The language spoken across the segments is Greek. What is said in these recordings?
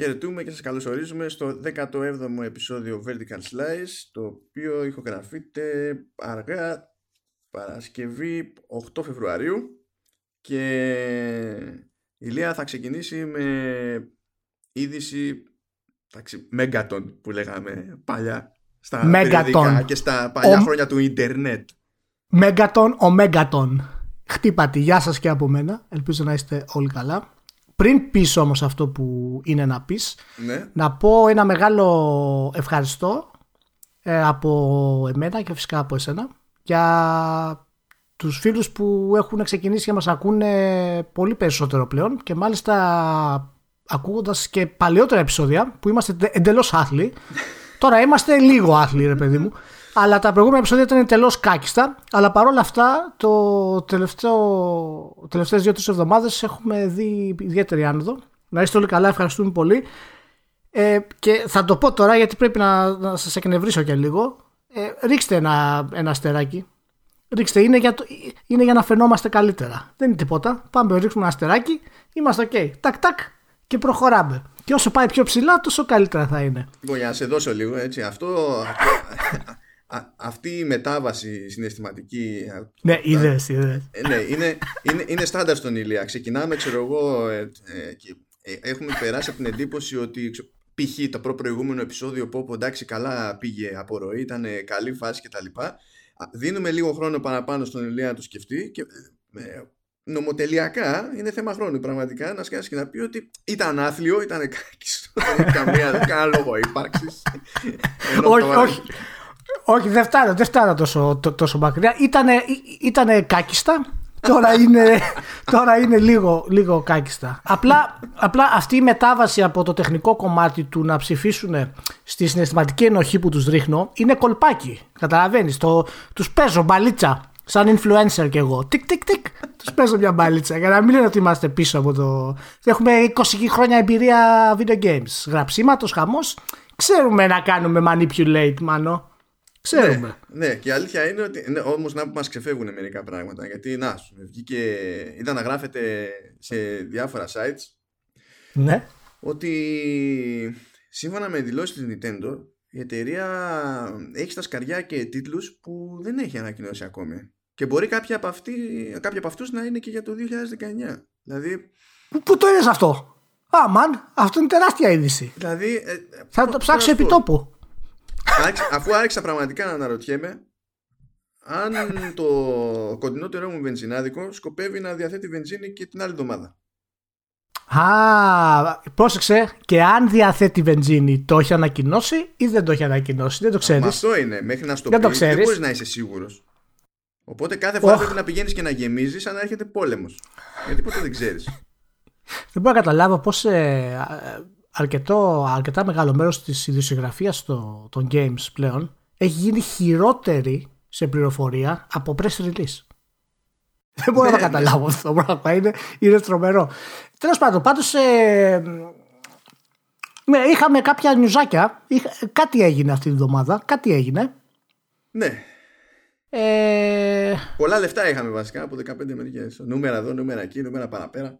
Χαιρετούμε και σας καλωσορίζουμε στο 17ο επεισόδιο Vertical Slice το οποίο ηχογραφείται αργά Παρασκευή 8 Φεβρουαρίου και η Λία θα ξεκινήσει με είδηση Megaton που λέγαμε παλιά στα Megaton. και στα παλιά Ο... χρόνια του ίντερνετ. Megaton, ο Megaton. Χτύπατη, γεια σας και από μένα. Ελπίζω να είστε όλοι καλά. Πριν πεις όμως αυτό που είναι να πεις, Ναι. να πω ένα μεγάλο ευχαριστώ ε, από εμένα και φυσικά από εσένα για τους φίλους που έχουν ξεκινήσει και μας ακούνε πολύ περισσότερο πλέον και μάλιστα ακούγοντας και παλαιότερα επεισόδια που είμαστε εντελώς άθλοι τώρα είμαστε λίγο άθλοι ρε παιδί μου αλλά τα προηγούμενα επεισόδια ήταν εντελώς κάκιστα. Αλλά παρόλα αυτά, το τελευταίο, τελευταίες δύο-τρεις εβδομάδες έχουμε δει ιδιαίτερη άνοδο. Να είστε όλοι καλά, ευχαριστούμε πολύ. Ε, και θα το πω τώρα γιατί πρέπει να, να σας εκνευρίσω και λίγο. Ε, ρίξτε ένα, ένα αστεράκι. Ρίξτε, είναι για, το, είναι για να φαινόμαστε καλύτερα. Δεν είναι τίποτα. Πάμε, ρίξουμε ένα αστεράκι. Είμαστε ok. Τακ, τακ και προχωράμε. Και όσο πάει πιο ψηλά, τόσο καλύτερα θα είναι. Λοιπόν, για να σε δώσω λίγο έτσι. Αυτό, αυτή η μετάβαση συναισθηματική. Ναι, είδες, είδες. Ε, ναι, είναι, είναι, είναι στάνταρ στον Ηλία. Ξεκινάμε, ξέρω εγώ, ε, ε, και έχουμε περάσει από την εντύπωση ότι π.χ. το προ προηγούμενο επεισόδιο που όπου εντάξει καλά πήγε από ροή, ήταν καλή φάση κτλ. Δίνουμε λίγο χρόνο παραπάνω στον Ηλία να το σκεφτεί και νομοτελειακά είναι θέμα χρόνου πραγματικά να σκάσει και να πει ότι ήταν άθλιο, ήταν κάκιστο, δεν έχει καμία, κανένα λόγο ύπαρξης. όχι, όχι. Όχι, δεν φτάνω, δεν φτάνω τόσο, τόσο μακριά. Ήτανε, ήτανε κάκιστα, τώρα είναι, τώρα είναι λίγο, λίγο κάκιστα. Απλά, απλά αυτή η μετάβαση από το τεχνικό κομμάτι του να ψηφίσουν στη συναισθηματική ενοχή που τους ρίχνω είναι κολπάκι. Καταλαβαίνεις, το, τους παίζω μπαλίτσα σαν influencer κι εγώ. Τικ, τικ, τικ. Τους παίζω μια μπαλίτσα για να μην λένε ότι είμαστε πίσω από το. Έχουμε 20 χρόνια εμπειρία video games. Γραψίματος, χαμός. Ξέρουμε να κάνουμε manipulate, μάνο. Ξέρουμε. Ναι, ναι, και η αλήθεια είναι ότι. Ναι, Όμως να μας ξεφεύγουν μερικά πράγματα. Γιατί να σου βγήκε. ήταν να γράφεται σε διάφορα sites. Ναι. Ότι σύμφωνα με δηλώσεις της Nintendo, η εταιρεία έχει στα σκαριά και τίτλους που δεν έχει ανακοινώσει ακόμη. Και μπορεί κάποια από, αυτοί, κάποια από αυτούς να είναι και για το 2019. Δηλαδή... Πού το είδες αυτό; Α, μαν, αυτό είναι τεράστια είδηση. Δηλαδή... Ε, Θα το ψάξω επί τόπου. Αφού άρχισα πραγματικά να αναρωτιέμαι αν το κοντινότερό μου βενζινάδικο σκοπεύει να διαθέτει βενζίνη και την άλλη εβδομάδα. Α, πρόσεξε και αν διαθέτει βενζίνη το έχει ανακοινώσει ή δεν το έχει ανακοινώσει. Δεν το ξέρεις; Αυτό είναι. Μέχρι να στο δεν πει, δεν μπορείς να είσαι σίγουρος. Οπότε κάθε φορά oh. πρέπει να πηγαίνεις και να γεμίζεις σαν να έρχεται πόλεμος. Γιατί ποτέ δεν ξέρεις. δεν μπορώ να καταλάβω πώς ε, αρκετό, αρκετά μεγάλο μέρος της ιδιοσυγγραφία των games πλέον έχει γίνει χειρότερη σε πληροφορία από press release. Δεν μπορώ να ναι, καταλάβω ναι. αυτό το πράγμα. Είναι, είναι τρομερό. Τέλος πάντων, πάντως. Ε, ναι, είχαμε κάποια νιουζάκια. κάτι έγινε αυτή τη βδομάδα. Κάτι έγινε. Ναι. Ε... Πολλά λεφτά είχαμε βασικά από 15 μεριές. Νούμερα εδώ, νούμερα εκεί, νούμερα παραπέρα.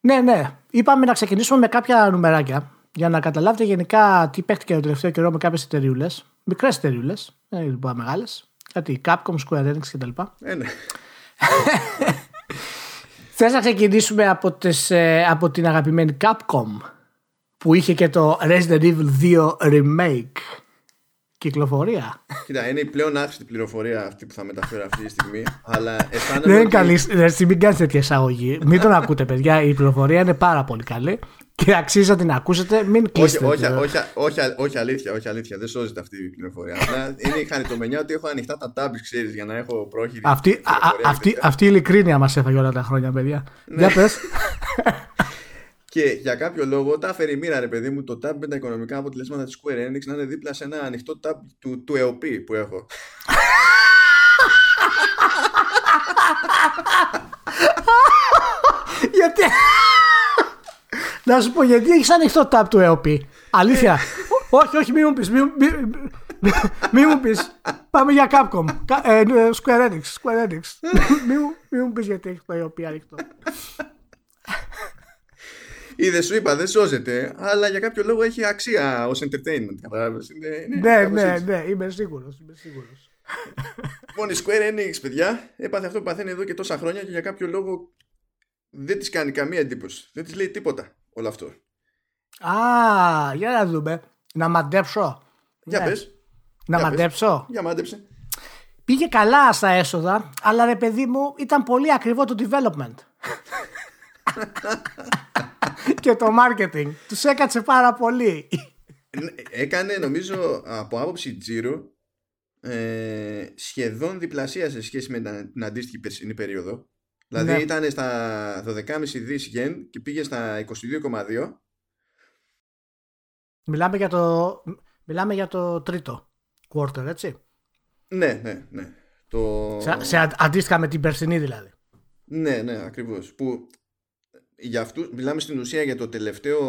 Ναι, ναι. Είπαμε να ξεκινήσουμε με κάποια νουμεράκια για να καταλάβετε γενικά τι παίχτηκε το τελευταίο καιρό με κάποιες εταιρείε. Μικρές εταιρείε. Δεν είναι λοιπόν μεγάλες. Κάτι Capcom, Square Enix κτλ. Ε, ναι. Θες να ξεκινήσουμε από, τις, ε, από την αγαπημένη Capcom που είχε και το Resident Evil 2 Remake κυκλοφορία. Κοίτα, είναι η πλέον άχρηστη πληροφορία αυτή που θα μεταφέρω αυτή τη στιγμή. αλλά αισθάνομαι. Δεν είναι καλή. Μην κάνετε τέτοια εισαγωγή. Μην τον ακούτε, παιδιά. Η πληροφορία είναι πάρα πολύ καλή και αξίζει να την ακούσετε. Μην κλείσετε. Όχι, όχι, όχι, όχι, όχι, αλήθεια, όχι αλήθεια. Δεν σώζεται αυτή η πληροφορία. Απλά είναι η χαριτομενιά ότι έχω ανοιχτά τα tabs, ξέρεις, για να έχω πρόχειρη. Αυτή, α, αυτή, αυτή η ειλικρίνεια μας έφαγε όλα τα χρόνια, παιδιά. Ναι. Για πες. Και για κάποιο λόγο τα έφερε η μοίρα, ρε παιδί μου, το tab με τα οικονομικά αποτελέσματα της Square Enix να είναι δίπλα σε ένα ανοιχτό tab του, του EOP που έχω. Γιατί; Να σου πω γιατί έχεις ανοιχτό tab του EOP. Αλήθεια. όχι, όχι, μην μου πεις. Μην μου πεις. Πάμε για Capcom. Ε, Square Enix. Square Enix. Μην μου πεις γιατί έχεις το EOP ανοιχτό. Είδες, σου είπα, δεν σώζεται, αλλά για κάποιο λόγο έχει αξία ως entertainment. Κατάλαβες. ναι, ναι, ναι, είμαι σίγουρος. Είμαι σίγουρος. Λοιπόν, η Square Enix, παιδιά, έπαθε αυτό που παθαίνει εδώ και τόσα χρόνια και για κάποιο λόγο δεν της κάνει καμία εντύπωση. Δεν της λέει τίποτα όλο αυτό. Α, για να δούμε. Να μαντέψω. Για ναι. Να για μαντέψω. Για μάντεψε. Πήγε καλά στα έσοδα, αλλά ρε παιδί μου ήταν πολύ ακριβό το development. και το marketing. Τους έκατσε πάρα πολύ. Έκανε νομίζω από άποψη τζίρου ε, σχεδόν διπλασία σε σχέση με την αντίστοιχη περσινή περίοδο. Δηλαδή ναι. ήταν στα 12,5 δις γεν και πήγε στα 22,2. Μιλάμε για το, μιλάμε για το τρίτο quarter, έτσι. Ναι, ναι, ναι. Το... Σε, σε αντίστοιχα με την περσινή δηλαδή. Ναι, ναι, ακριβώς. Που για αυτούς, μιλάμε στην ουσία για το τελευταίο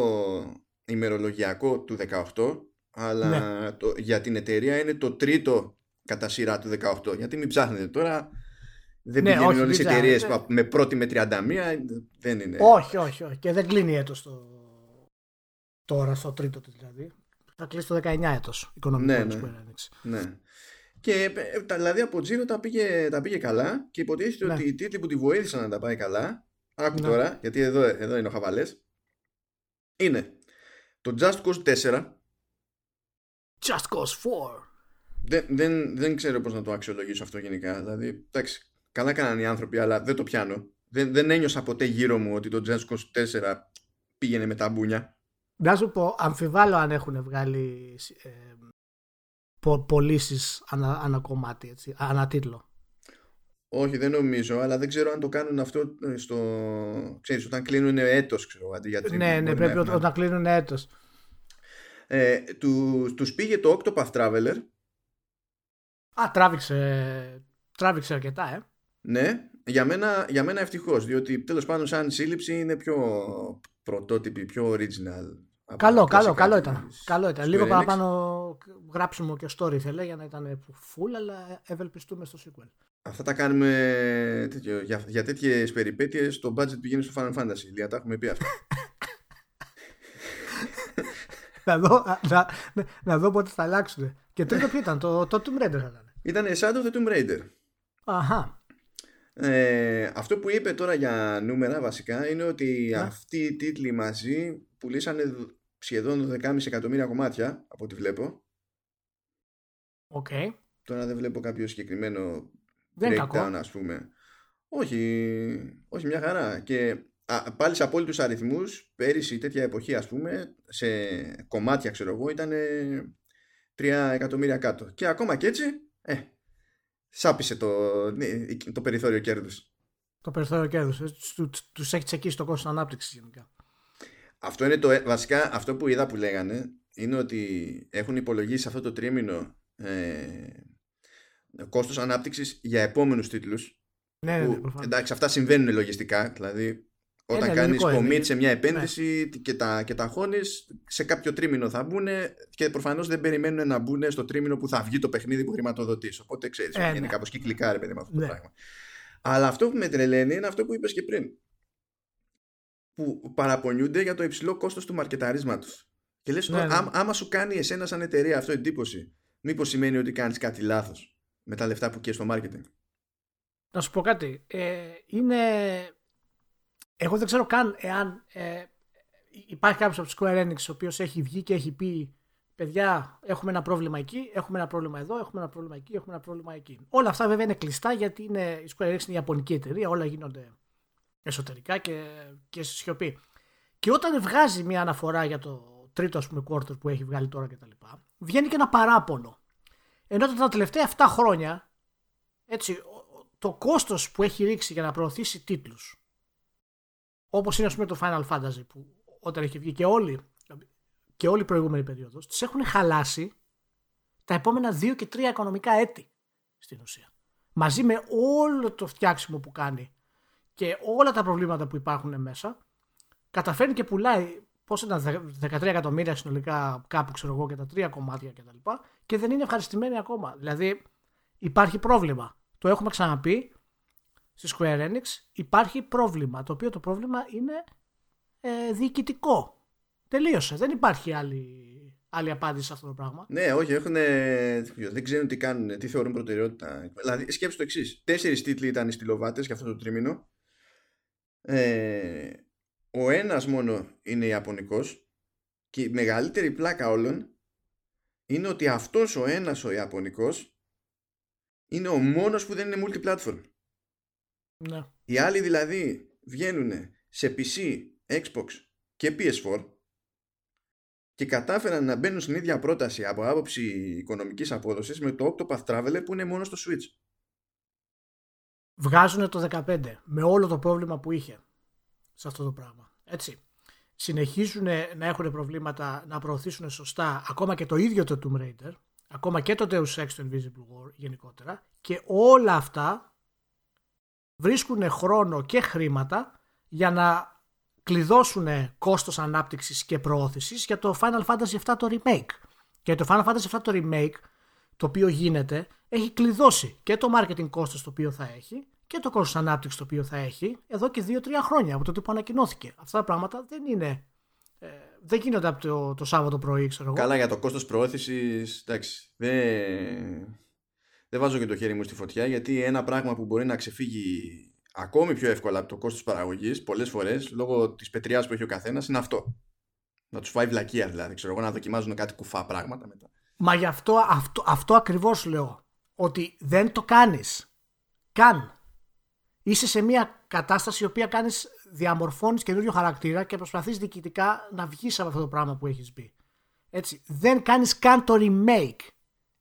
ημερολογιακό του 18 αλλά ναι. το, για την εταιρεία είναι το τρίτο κατά σειρά του 18 γιατί μην ψάχνετε τώρα δεν ναι, πηγαίνουν όλες οι εταιρείες με πρώτη με 31 δεν είναι όχι όχι όχι και δεν κλείνει έτος το... τώρα στο τρίτο δηλαδή θα κλείσει το 19 έτος οικονομικό ναι, ναι. ναι. Και ε, δηλαδή από Τζίρο τα πήγε, τα πήγε καλά και υποτίθεται ναι. ότι οι τίτλοι που τη βοήθησαν να τα πάει καλά Άκου ναι. τώρα, γιατί εδώ, εδώ είναι ο χαβαλές. Είναι το Just Cause 4. Just Cause 4. Δεν, δεν, δεν ξέρω πώς να το αξιολογήσω αυτό γενικά. Δηλαδή, εντάξει, καλά κάνανε οι άνθρωποι, αλλά δεν το πιάνω. Δεν, δεν ένιωσα ποτέ γύρω μου ότι το Just Cause 4 πήγαινε με τα μπούνια. Να σου πω, αμφιβάλλω αν έχουν βγάλει ε, πωλήσεις ανά, ανά κομμάτι, έτσι, ανά τίτλο. Όχι, δεν νομίζω, αλλά δεν ξέρω αν το κάνουν αυτό ε, στο. ξέρεις, όταν κλείνουν έτος, ξέρω, αντί για Ναι, ναι, πρέπει να... όταν κλείνουν έτος. Ε, του, τους πήγε το Octopath Traveler. Α, τράβηξε, τράβηξε αρκετά, ε. Ναι, για μένα, για μένα ευτυχώς, διότι τέλος πάντων σαν σύλληψη είναι πιο πρωτότυπη, πιο original. Καλό, καλό, καλό ήταν. Καλό ήταν. Λίγο παραπάνω γράψιμο και story ήθελε για να ήταν full, αλλά ευελπιστούμε στο sequel. Αυτά τα κάνουμε τέτοιο, για, για τέτοιες περιπέτειες. Το budget πηγαίνει στο Final Fantasy. Λία, τα έχουμε πει αυτά. να, δω, να, να δω πότε θα αλλάξουν. Και τρίτο ποιο ήταν, το, το Tomb Raider θα ήταν. Ήταν Shadow of the Tomb Raider. Αχα. Ε, αυτό που είπε τώρα για νούμερα βασικά είναι ότι αυτοί οι τίτλοι μαζί πουλήσανε σχεδόν 12,5 εκατομμύρια κομμάτια από ό,τι βλέπω. Οκ. Τώρα δεν βλέπω κάποιο συγκεκριμένο δεν breakdown ας πούμε. Όχι, όχι μια χαρά. Και α, πάλι σε απόλυτους αριθμούς, πέρυσι τέτοια εποχή ας πούμε, σε κομμάτια ξέρω εγώ, ήταν 3 εκατομμύρια κάτω. Και ακόμα και έτσι, ε, σάπισε το, ναι, το περιθώριο κέρδους. Το περιθώριο κέρδους. Ε, τους έχεις τσεκίσει το κόστος ανάπτυξης γενικά. Αυτό είναι το, ε, βασικά αυτό που είδα που λέγανε είναι ότι έχουν υπολογίσει αυτό το τρίμηνο ε, κόστος ανάπτυξης για επόμενους τίτλους ναι, ναι, ναι, εντάξει αυτά συμβαίνουν λογιστικά δηλαδή όταν ε, κάνεις commit σε μια επένδυση ναι. και, τα, και τα χώνεις σε κάποιο τρίμηνο θα μπουν και προφανώς δεν περιμένουν να μπουν στο τρίμηνο που θα βγει το παιχνίδι που χρηματοδοτείς οπότε ξέρεις ε, είναι ναι. κάπως κυκλικά ρε παιδί με αυτό το ναι. πράγμα αλλά αυτό που με τρελαίνει είναι αυτό που είπες και πριν που παραπονιούνται για το υψηλό κόστος του μαρκεταρίσματος και λες, ναι, άμα σου κάνει εσένα σαν εταιρεία αυτό εντύπωση μήπως σημαίνει ότι κάνεις κάτι λάθος; Με τα λεφτά που και στο marketing. Να σου πω κάτι. Ε, είναι... Εγώ δεν ξέρω καν εάν ε, υπάρχει κάποιος από το Square Enix ο οποίος έχει βγει και έχει πει παιδιά έχουμε ένα πρόβλημα εκεί, έχουμε ένα πρόβλημα εδώ, έχουμε ένα πρόβλημα εκεί, έχουμε ένα πρόβλημα εκεί. Όλα αυτά βέβαια είναι κλειστά γιατί είναι, η Square Enix είναι η Ιαπωνική εταιρεία, όλα γίνονται εσωτερικά και, και σε σιωπή. Και όταν βγάζει μια αναφορά για το τρίτο ας πούμε quarter που έχει βγάλει τώρα κτλ. Βγαίνει και ένα παράπονο ενώ τα τελευταία 7 χρόνια έτσι, το κόστος που έχει ρίξει για να προωθήσει τίτλους όπως είναι ας πούμε το Final Fantasy που όταν έχει βγει και όλοι και όλη η προηγούμενη περίοδος τις έχουν χαλάσει τα επόμενα 2 και 3 οικονομικά έτη στην ουσία. Μαζί με όλο το φτιάξιμο που κάνει και όλα τα προβλήματα που υπάρχουν μέσα καταφέρνει και πουλάει πώς ήταν 13 εκατομμύρια συνολικά κάπου ξέρω εγώ και τα τρία κομμάτια κτλ. Και, και δεν είναι ευχαριστημένοι ακόμα. Δηλαδή υπάρχει πρόβλημα. Το έχουμε ξαναπεί στη Square Enix. Υπάρχει πρόβλημα. Το οποίο το πρόβλημα είναι ε, διοικητικό. Τελείωσε. Δεν υπάρχει άλλη, άλλη απάντηση σε αυτό το πράγμα. Ναι, όχι, έχουν, δεν ξέρουν τι κάνουν, τι θεωρούν προτεραιότητα. Δηλαδή, σκέψτε το εξής. Τέσσερις τίτλοι ήταν οι στυλοβάτες για αυτό το τρίμηνο. Ε, ο ένας μόνο είναι Ιαπωνικός και η μεγαλύτερη πλάκα όλων είναι ότι αυτός ο ένας ο Ιαπωνικός είναι ο μόνος που δεν είναι multiplatform. Ναι. Οι άλλοι δηλαδή βγαίνουν σε PC, Xbox και PS4 και κατάφεραν να μπαίνουν στην ίδια πρόταση από άποψη οικονομικής απόδοσης με το Octopath Traveler που είναι μόνο στο Switch. Βγάζουν το 15 με όλο το πρόβλημα που είχε σε αυτό το πράγμα. Έτσι. Συνεχίζουν να έχουν προβλήματα να προωθήσουν σωστά ακόμα και το ίδιο το Tomb Raider, ακόμα και το Deus Ex το Invisible War γενικότερα και όλα αυτά βρίσκουν χρόνο και χρήματα για να κλειδώσουν κόστος ανάπτυξης και προώθησης για το Final Fantasy VII το remake. Και το Final Fantasy VII το remake το οποίο γίνεται έχει κλειδώσει και το marketing κόστος το οποίο θα έχει και το κόστος ανάπτυξης το οποίο θα έχει εδώ και 2-3 χρόνια από τότε που ανακοινώθηκε. Αυτά τα πράγματα δεν είναι. Ε, δεν γίνονται από το, το Σάββατο πρωί, ξέρω εγώ. Καλά, για το κόστος προώθησης, εντάξει, δεν, δεν βάζω και το χέρι μου στη φωτιά γιατί ένα πράγμα που μπορεί να ξεφύγει ακόμη πιο εύκολα από το κόστος παραγωγής πολλές φορές λόγω της πετριάς που έχει ο καθένας είναι αυτό. Να τους φάει βλακεία δηλαδή, ξέρω εγώ, να δοκιμάζουν κάτι κουφά πράγματα μετά. Μα γι' αυτό, αυτό, αυτό ακριβώς λέω. Ότι δεν το κάνεις. Καν είσαι σε μια κατάσταση η οποία κάνεις διαμορφώνεις καινούριο χαρακτήρα και προσπαθείς διοικητικά να βγεις από αυτό το πράγμα που έχεις μπει. Έτσι. Δεν κάνεις καν το remake.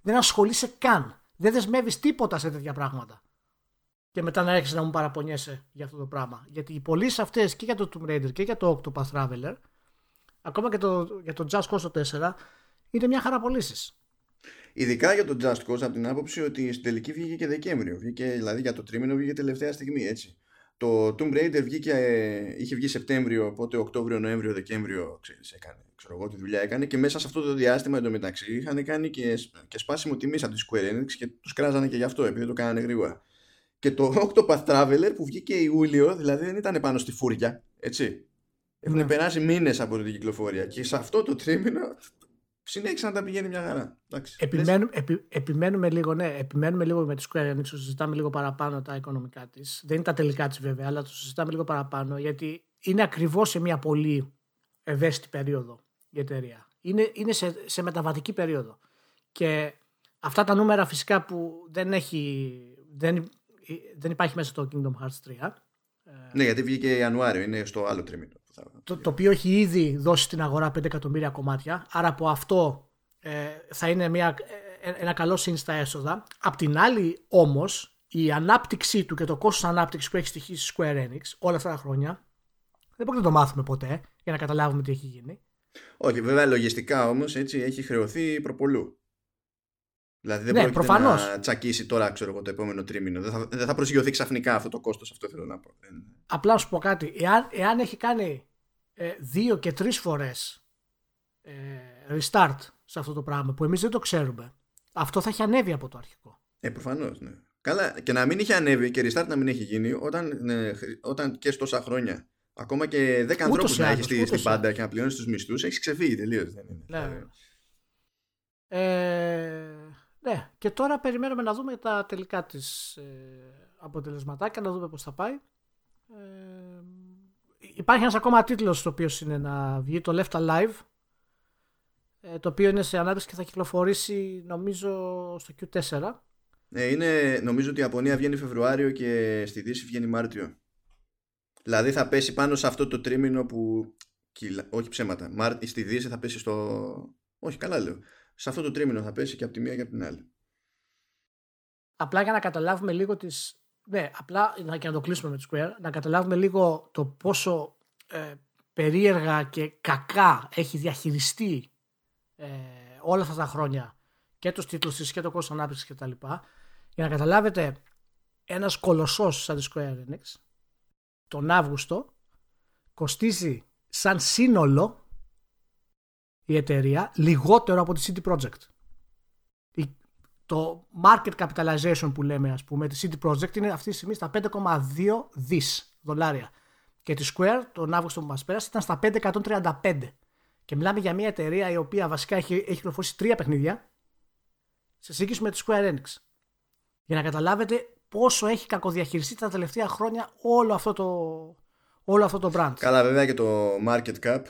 Δεν ασχολείσαι καν. Δεν δεσμεύεις τίποτα σε τέτοια πράγματα. Και μετά να έρχεσαι να μου παραπονιέσαι για αυτό το πράγμα. Γιατί οι πωλήσεις αυτές και για το Tomb Raider και για το Octopath Traveler, ακόμα και το, για το Just Cause 4, είναι μια χαρά πωλήσεις. Ειδικά για το Just Cause από την άποψη ότι στην τελική βγήκε και Δεκέμβριο. Βγήκε, δηλαδή για το τρίμηνο βγήκε τελευταία στιγμή, έτσι. Το Tomb Raider βγήκε, είχε βγει Σεπτέμβριο, οπότε Οκτώβριο, Νοέμβριο, Δεκέμβριο, ξέρεις, έκανε, ξέρω εγώ τι δουλειά έκανε και μέσα σε αυτό το διάστημα εντωμεταξύ είχαν κάνει και, και σπάσιμο τιμή από τη Square Enix και τους κράζανε και γι' αυτό επειδή το κάνανε γρήγορα. Και το Octopath Traveler που βγήκε Ιούλιο, δηλαδή δεν ήταν πάνω στη φούρια, έτσι. Έχουν ναι. περάσει μήνες από την κυκλοφορία και σε αυτό το τρίμηνο συνέχισε να τα πηγαίνει μια χαρά. Επιμένουμε, επι, επιμένουμε, λίγο, ναι, επιμένουμε λίγο με τη Square Enix, συζητάμε λίγο παραπάνω τα οικονομικά της. Δεν είναι τα τελικά της βέβαια, αλλά το συζητάμε λίγο παραπάνω γιατί είναι ακριβώς σε μια πολύ ευαίσθητη περίοδο η εταιρεία. Είναι, είναι σε, σε μεταβατική περίοδο. Και αυτά τα νούμερα φυσικά που δεν, έχει, δεν, δεν υπάρχει μέσα στο Kingdom Hearts 3. Ναι, γιατί βγήκε Ιανουάριο, είναι στο άλλο τρίμηνο. Το, το οποίο έχει ήδη δώσει στην αγορά 5 εκατομμύρια κομμάτια. Άρα από αυτό ε, θα είναι μια, ε, ένα καλό σύν στα έσοδα. Απ' την άλλη όμως, η ανάπτυξή του και το κόστος ανάπτυξης που έχει στοιχήσει Square Enix όλα αυτά τα χρόνια δεν μπορούμε να το μάθουμε ποτέ για να καταλάβουμε τι έχει γίνει. Όχι, βέβαια λογιστικά όμως έτσι έχει χρεωθεί προπολού. Δηλαδή δεν ναι, πρόκειται να τσακίσει τώρα ξέρω εγώ, το επόμενο τρίμηνο. Δεν θα, δεν θα προσγειωθεί ξαφνικά αυτό το κόστος. Αυτό θέλω να πω. Απλά σου πω κάτι. Εάν, εάν έχει κάνει ε, δύο και τρεις φορές ε, restart σε αυτό το πράγμα που εμείς δεν το ξέρουμε αυτό θα έχει ανέβει από το αρχικό. Ε, προφανώς, ναι. Καλά, και να μην είχε ανέβει και restart να μην έχει γίνει όταν, ναι, όταν και τόσα χρόνια ακόμα και 10 ανθρώπους να έχεις στην πάντα και να πληρώνεις τους μισθούς, έχεις ξεφύγει τελείως. Ναι. Ε, ναι, και τώρα περιμένουμε να δούμε τα τελικά της ε, αποτελεσματάκια, να δούμε πώς θα πάει. Ε, υπάρχει ένας ακόμα τίτλος το οποίο είναι να βγει το Left Alive ε, το οποίο είναι σε ανάπτυξη και θα κυκλοφορήσει νομίζω στο Q4 ε, είναι, νομίζω ότι η Ιαπωνία βγαίνει Φεβρουάριο και στη Δύση βγαίνει Μάρτιο. Δηλαδή θα πέσει πάνω σε αυτό το τρίμηνο που όχι ψέματα Μάρ, στη Δύση θα πέσει στο όχι καλά λέω σε αυτό το τρίμηνο θα πέσει και από τη μία και από την άλλη. Απλά για να καταλάβουμε λίγο τις ναι, απλά και να το κλείσουμε με το Square, να καταλάβουμε λίγο το πόσο ε, περίεργα και κακά έχει διαχειριστεί ε, όλα αυτά τα χρόνια και τους τίτλους της και το κόστος ανάπτυξης και τα λοιπά, για να καταλάβετε ένας κολοσσός σαν τη Square Enix τον Αύγουστο κοστίζει σαν σύνολο η εταιρεία λιγότερο από τη City Project το market capitalization που λέμε ας πούμε τη CD Projekt είναι αυτή τη στιγμή στα 5,2 δις δολάρια και τη Square τον Αύγουστο που μας πέρασε ήταν στα 535. Και μιλάμε για μια εταιρεία η οποία βασικά έχει, έχει κυκλοφορήσει τρία παιχνίδια σε σύγκριση με τη Square Enix. Για να καταλάβετε πόσο έχει κακοδιαχειριστεί τα τελευταία χρόνια όλο αυτό το, όλο αυτό το brand. Καλά, βέβαια και το market cap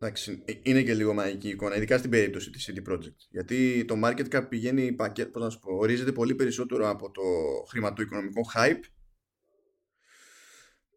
εντάξει, ε, είναι και λίγο μαγική εικόνα, ειδικά στην περίπτωση της CD Projekt. Γιατί το market cap πηγαίνει, πώς να σου πω, ορίζεται πολύ περισσότερο από το χρηματοοικονομικό hype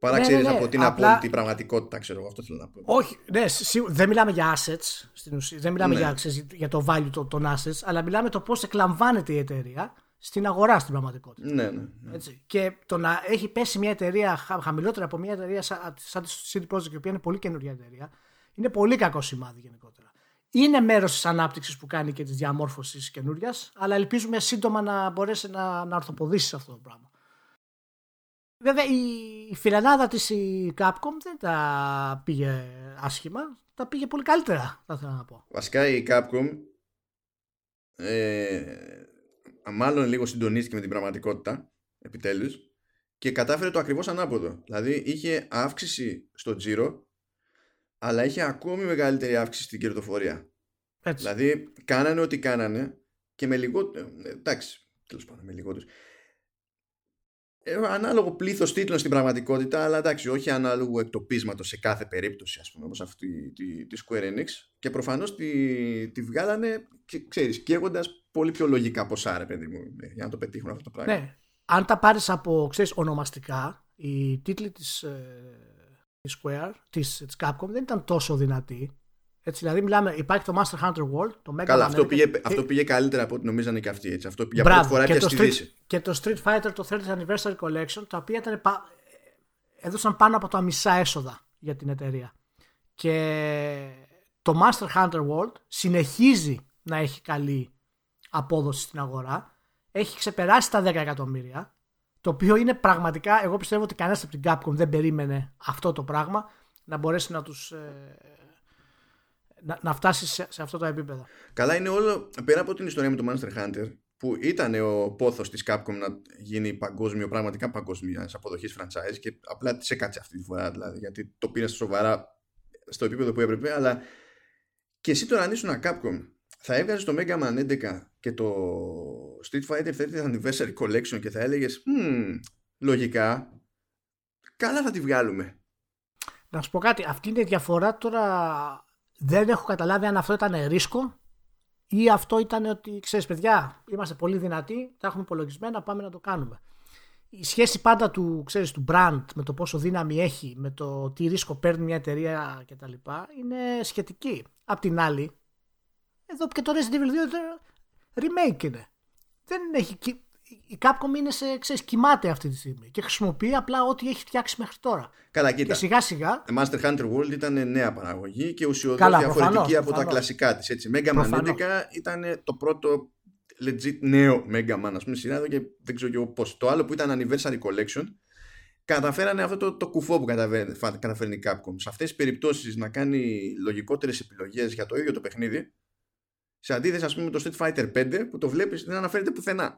Παρά ναι, ξέρεις ναι, ναι. από την Απλά... απόλυτη πραγματικότητα, ξέρω εγώ. Αυτό θέλω να πω. Όχι, ναι, δεν μιλάμε για assets στην ουσία. Δεν μιλάμε ναι. για, ξέρεις, για το value των assets, αλλά μιλάμε το πώς εκλαμβάνεται η εταιρεία στην αγορά στην πραγματικότητα. Ναι, ναι, ναι. Έτσι. Και το να έχει πέσει μια εταιρεία χαμηλότερα από μια εταιρεία σαν, σαν τη City Project, η οποία είναι πολύ καινούργια εταιρεία, είναι πολύ κακό σημάδι γενικότερα. Είναι μέρος της ανάπτυξης που κάνει και της διαμόρφωσης καινούρια, αλλά ελπίζουμε σύντομα να μπορέσει να, να ορθοποδήσει αυτό το πράγμα. Βέβαια η φιλανάδα της η Capcom δεν τα πήγε άσχημα, τα πήγε πολύ καλύτερα θα ήθελα να πω. Βασικά η Capcom ε, μάλλον λίγο συντονίστηκε με την πραγματικότητα επιτέλους και κατάφερε το ακριβώς ανάποδο. Δηλαδή είχε αύξηση στο τζίρο αλλά είχε ακόμη μεγαλύτερη αύξηση στην κερδοφορία. Έτσι. Δηλαδή κάνανε ό,τι κάνανε και με λιγότερο. Ε, εντάξει, τέλος πάντων, με λιγότερο. Ε, ανάλογο πλήθος τίτλων στην πραγματικότητα αλλά εντάξει όχι ανάλογο εκτοπίσματος σε κάθε περίπτωση ας πούμε όπως αυτή τη, τη Square Enix και προφανώς τη, τη βγάλανε και, ξέρεις καίγοντας πολύ πιο λογικά ποσά ρε παιδί μου για να το πετύχουν αυτό το πράγμα ναι. αν τα πάρεις από ξέρεις ονομαστικά οι τίτλοι της, ε, της Square της, της Capcom δεν ήταν τόσο δυνατοί έτσι, δηλαδή, μιλάμε, υπάρχει το Master Hunter World, το Mega Καλά, αυτό πήγε, αυτό πήγε καλύτερα από ό,τι νομίζανε και αυτοί. Έτσι. Αυτό για πρώτη φορά και, στη Δύση. Και το Street Fighter, το 30th Anniversary Collection, τα οποία ήταν, έδωσαν πάνω από τα μισά έσοδα για την εταιρεία. Και το Master Hunter World συνεχίζει να έχει καλή απόδοση στην αγορά. Έχει ξεπεράσει τα 10 εκατομμύρια. Το οποίο είναι πραγματικά, εγώ πιστεύω ότι κανένας από την Capcom δεν περίμενε αυτό το πράγμα να μπορέσει να τους ε, να, να φτάσει σε, σε αυτό το επίπεδο. Καλά, είναι όλο πέρα από την ιστορία με το Monster Hunter που ήταν ο πόθος της Capcom να γίνει παγκόσμιο, πραγματικά παγκόσμια αποδοχής franchise και απλά της έκατσε αυτή τη φορά δηλαδή γιατί το πήρε σοβαρά στο επίπεδο που έπρεπε αλλά και εσύ τώρα αν ήσουν Capcom θα έβγαζες το Mega Man 11 και το Street Fighter 30th Anniversary Collection και θα έλεγες hm, λογικά καλά θα τη βγάλουμε να σου πω κάτι, αυτή είναι η διαφορά τώρα δεν έχω καταλάβει αν αυτό ήταν ρίσκο ή αυτό ήταν ότι ξέρεις, παιδιά, είμαστε πολύ δυνατοί, τα έχουμε υπολογισμένα, πάμε να το κάνουμε. Η σχέση πάντα του, ξέρεις, του brand με το πόσο δύναμη έχει, με το τι ρίσκο παίρνει μια εταιρεία κτλ. είναι σχετική. Απ' την άλλη, εδώ και το Resident Evil 2 remake είναι. Δεν έχει, η Capcom είναι σε, ξέρεις, κοιμάται αυτή τη στιγμή και χρησιμοποιεί απλά ό,τι έχει φτιάξει μέχρι τώρα. Καλά, κοίτα. Και σιγά σιγά. Master Hunter World ήταν νέα παραγωγή και ουσιοδό διαφορετική από τα κλασικά της. Mega Man 11 ήταν το πρώτο legit νέο Mega Man, ας πούμε, σειρά εδώ και δεν ξέρω και πώς. Το άλλο που ήταν Anniversary Collection καταφέρανε αυτό το, το κουφό που καταφέρνει η Capcom. Σε αυτές τις περιπτώσεις να κάνει λογικότερες επιλογές για το ίδιο το παιχνίδι. Σε αντίθεση, ας πούμε, με το Street Fighter 5 που το βλέπεις δεν αναφέρεται πουθενά.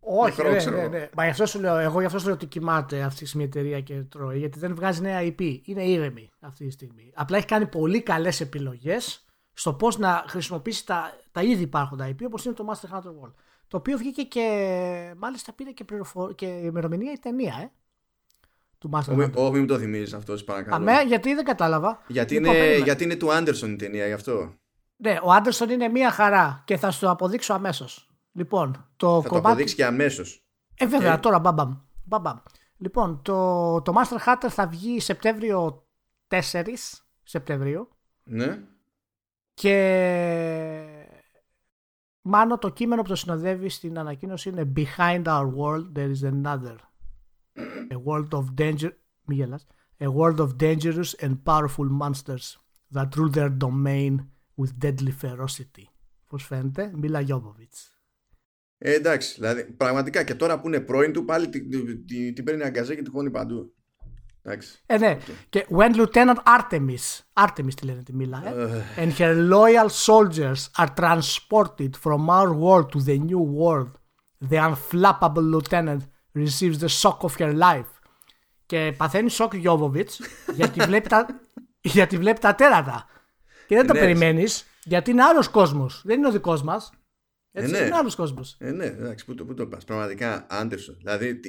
Όχι, ναι, ναι, ναι. Μα γι' αυτό σου λέω, εγώ γι' αυτό σου λέω ότι κοιμάται αυτή τη στιγμή η εταιρεία και τρώει, γιατί δεν βγάζει νέα IP. Είναι ήρεμη αυτή τη στιγμή. Απλά έχει κάνει πολύ καλές επιλογές στο πώς να χρησιμοποιήσει τα, τα ήδη υπάρχοντα IP, όπως είναι το Master Hunter World. Το οποίο βγήκε και μάλιστα πήρε και, πληροφο... και ημερομηνία η ταινία, ε. Του Master Hunter. Όχι, μην το θυμίζεις αυτός, παρακαλώ. Αμέ, γιατί δεν κατάλαβα. Γιατί, λοιπόν, είναι, γιατί είναι του Άντερσον η ταινία, γι' αυτό. Ναι, ο Άντερσον είναι μία χαρά και θα σου το αποδείξω αμέσως. Λοιπόν, το θα κομμάτι... το αποδείξει και αμέσως. Ε, βέβαια, ε. τώρα μπαμπαμ. μπαμπαμ. Λοιπόν, το, το Master Hunter θα βγει Σεπτέμβριο 4 Σεπτεμβρίου. Ναι. Και μάλλον το κείμενο που το συνοδεύει στην ανακοίνωση είναι Behind our world there is another. A world of danger. Μη γελάς. A world of dangerous and powerful monsters that rule their domain with deadly ferocity. Πώς φαίνεται, Μίλα Γιώβοβιτς. Ε, εντάξει, δηλαδή πραγματικά και τώρα που είναι πρώην του πάλι την, την, την παίρνει αγκαζέ και την χώνει παντού. Εντάξει. Ε, ναι. Okay. Και when Lieutenant Artemis, Artemis τη λένε τη μίλα, ε, uh. and her loyal soldiers are transported from our world to the new world, the unflappable lieutenant receives the shock of her life. Και παθαίνει σοκ Γιώβοβιτς γιατί, βλέπει τα, γιατί βλέπει τα τέρατα. Και δεν το ναι, περιμένεις γιατί είναι άλλος κόσμος. Δεν είναι ο δικός μας. Έτσι, ε, ναι. είναι άλλος κόσμος. Ε, ναι, εντάξει, πού το, πού το πας. Πραγματικά, Άντερσον. Δηλαδή,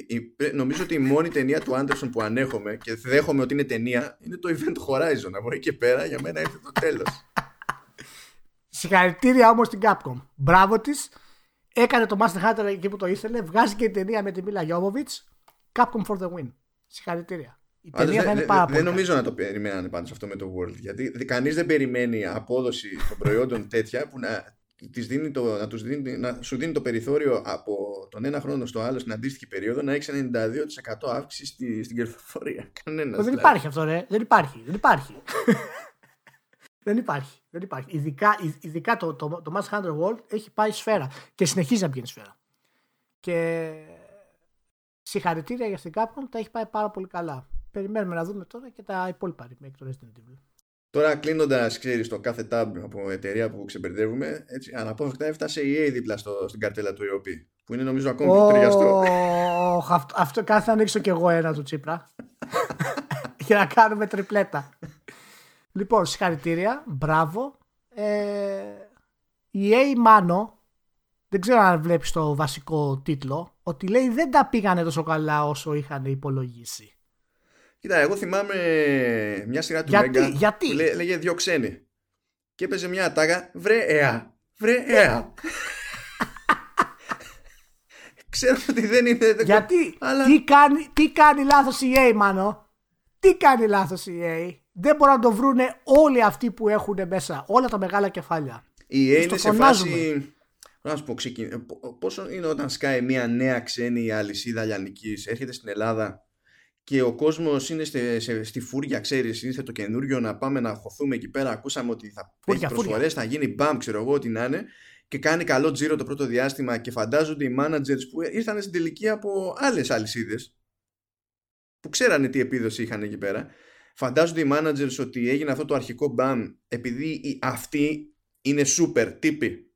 νομίζω ότι η μόνη ταινία του Άντερσον που ανέχομαι και δέχομαι ότι είναι ταινία είναι το Event Horizon. Από εκεί και πέρα για μένα ήρθε το τέλος. Συγχαρητήρια όμως στην Capcom. Μπράβο της. Έκανε το Master Hunter εκεί που το ήθελε. Βγάζει και η ταινία με τη Μίλα Γιώβοβιτς. Capcom for the win. Συγχαρητήρια. Η ταινία θα είναι πάρα πολύ. Δεν νομίζω να το περιμένανε πάντως αυτό με το World. Γιατί κανείς δεν περιμένει απόδοση των προϊόντων τέτοια που να, τις δίνει το, να, τους δίνει, να σου δίνει το περιθώριο από τον ένα χρόνο στο άλλο στην αντίστοιχη περίοδο να έχει 92% αύξηση στη, στην κερδοφορία. Κανένας. Δεν δηλαδή. υπάρχει αυτό, ρε. Δεν υπάρχει. Δεν υπάρχει. δεν υπάρχει. Δεν υπάρχει. Ειδικά, ειδικά το, το, το, το Mass Hunter World έχει πάει σφαίρα και συνεχίζει να πηγαίνει σφαίρα. Και συγχαρητήρια για την Capcom, τα έχει πάει πάρα πολύ καλά. Περιμένουμε να δούμε τώρα και τα υπόλοιπα remake του Resident Evil. Τώρα κλείνοντας, ξέρεις, το κάθε tab από εταιρεία που ξεμπερδεύουμε, έτσι, αναπόφευκτα έφτασε η EA δίπλα στο, στην καρτέλα του EOP. Που είναι νομίζω ακόμη πιο ταιριαστό. Αυτό, αυτό κάθε θα ανοίξω κι εγώ ένα του Τσίπρα. για να κάνουμε τριπλέτα. λοιπόν, συγχαρητήρια. Μπράβο. Ε, η EA Μάνο, δεν ξέρω αν βλέπεις το βασικό τίτλο, ότι λέει δεν τα πήγανε τόσο καλά όσο είχαν υπολογίσει. Κοίτα, εγώ θυμάμαι μια σειρά του γιατί, γιατί; που λέ, λέγε δυο ξένοι. Και έπαιζε μια τάγα, βρε εα, βρε εα. Ξέρω ότι δεν είναι... Γιατί, αλλά... τι, κάνει, τι κάνει λάθος η EA, μάνο. Τι κάνει λάθος η EA. Δεν μπορούν να το βρούνε όλοι αυτοί που έχουν μέσα. Όλα τα μεγάλα κεφάλια. Η EA είναι σε φάση... Να σου πω, πόσο είναι όταν σκάει μια νέα ξένη αλυσίδα λιανικής, έρχεται στην Ελλάδα και ο κόσμος είναι στη, στη φούρια, ξέρεις, ήρθε το καινούριο να πάμε να χωθούμε εκεί πέρα. Ακούσαμε ότι θα φούρια, έχει προσφορές, θα γίνει μπαμ, ξέρω εγώ, ό,τι να είναι. Και κάνει καλό τζίρο το πρώτο διάστημα και φαντάζονται οι managers που ήρθαν στην τελική από άλλες αλυσίδες που ξέρανε τι επίδοση είχαν εκεί πέρα. Φαντάζονται οι managers ότι έγινε αυτό το αρχικό μπαμ επειδή αυτοί είναι super τύποι.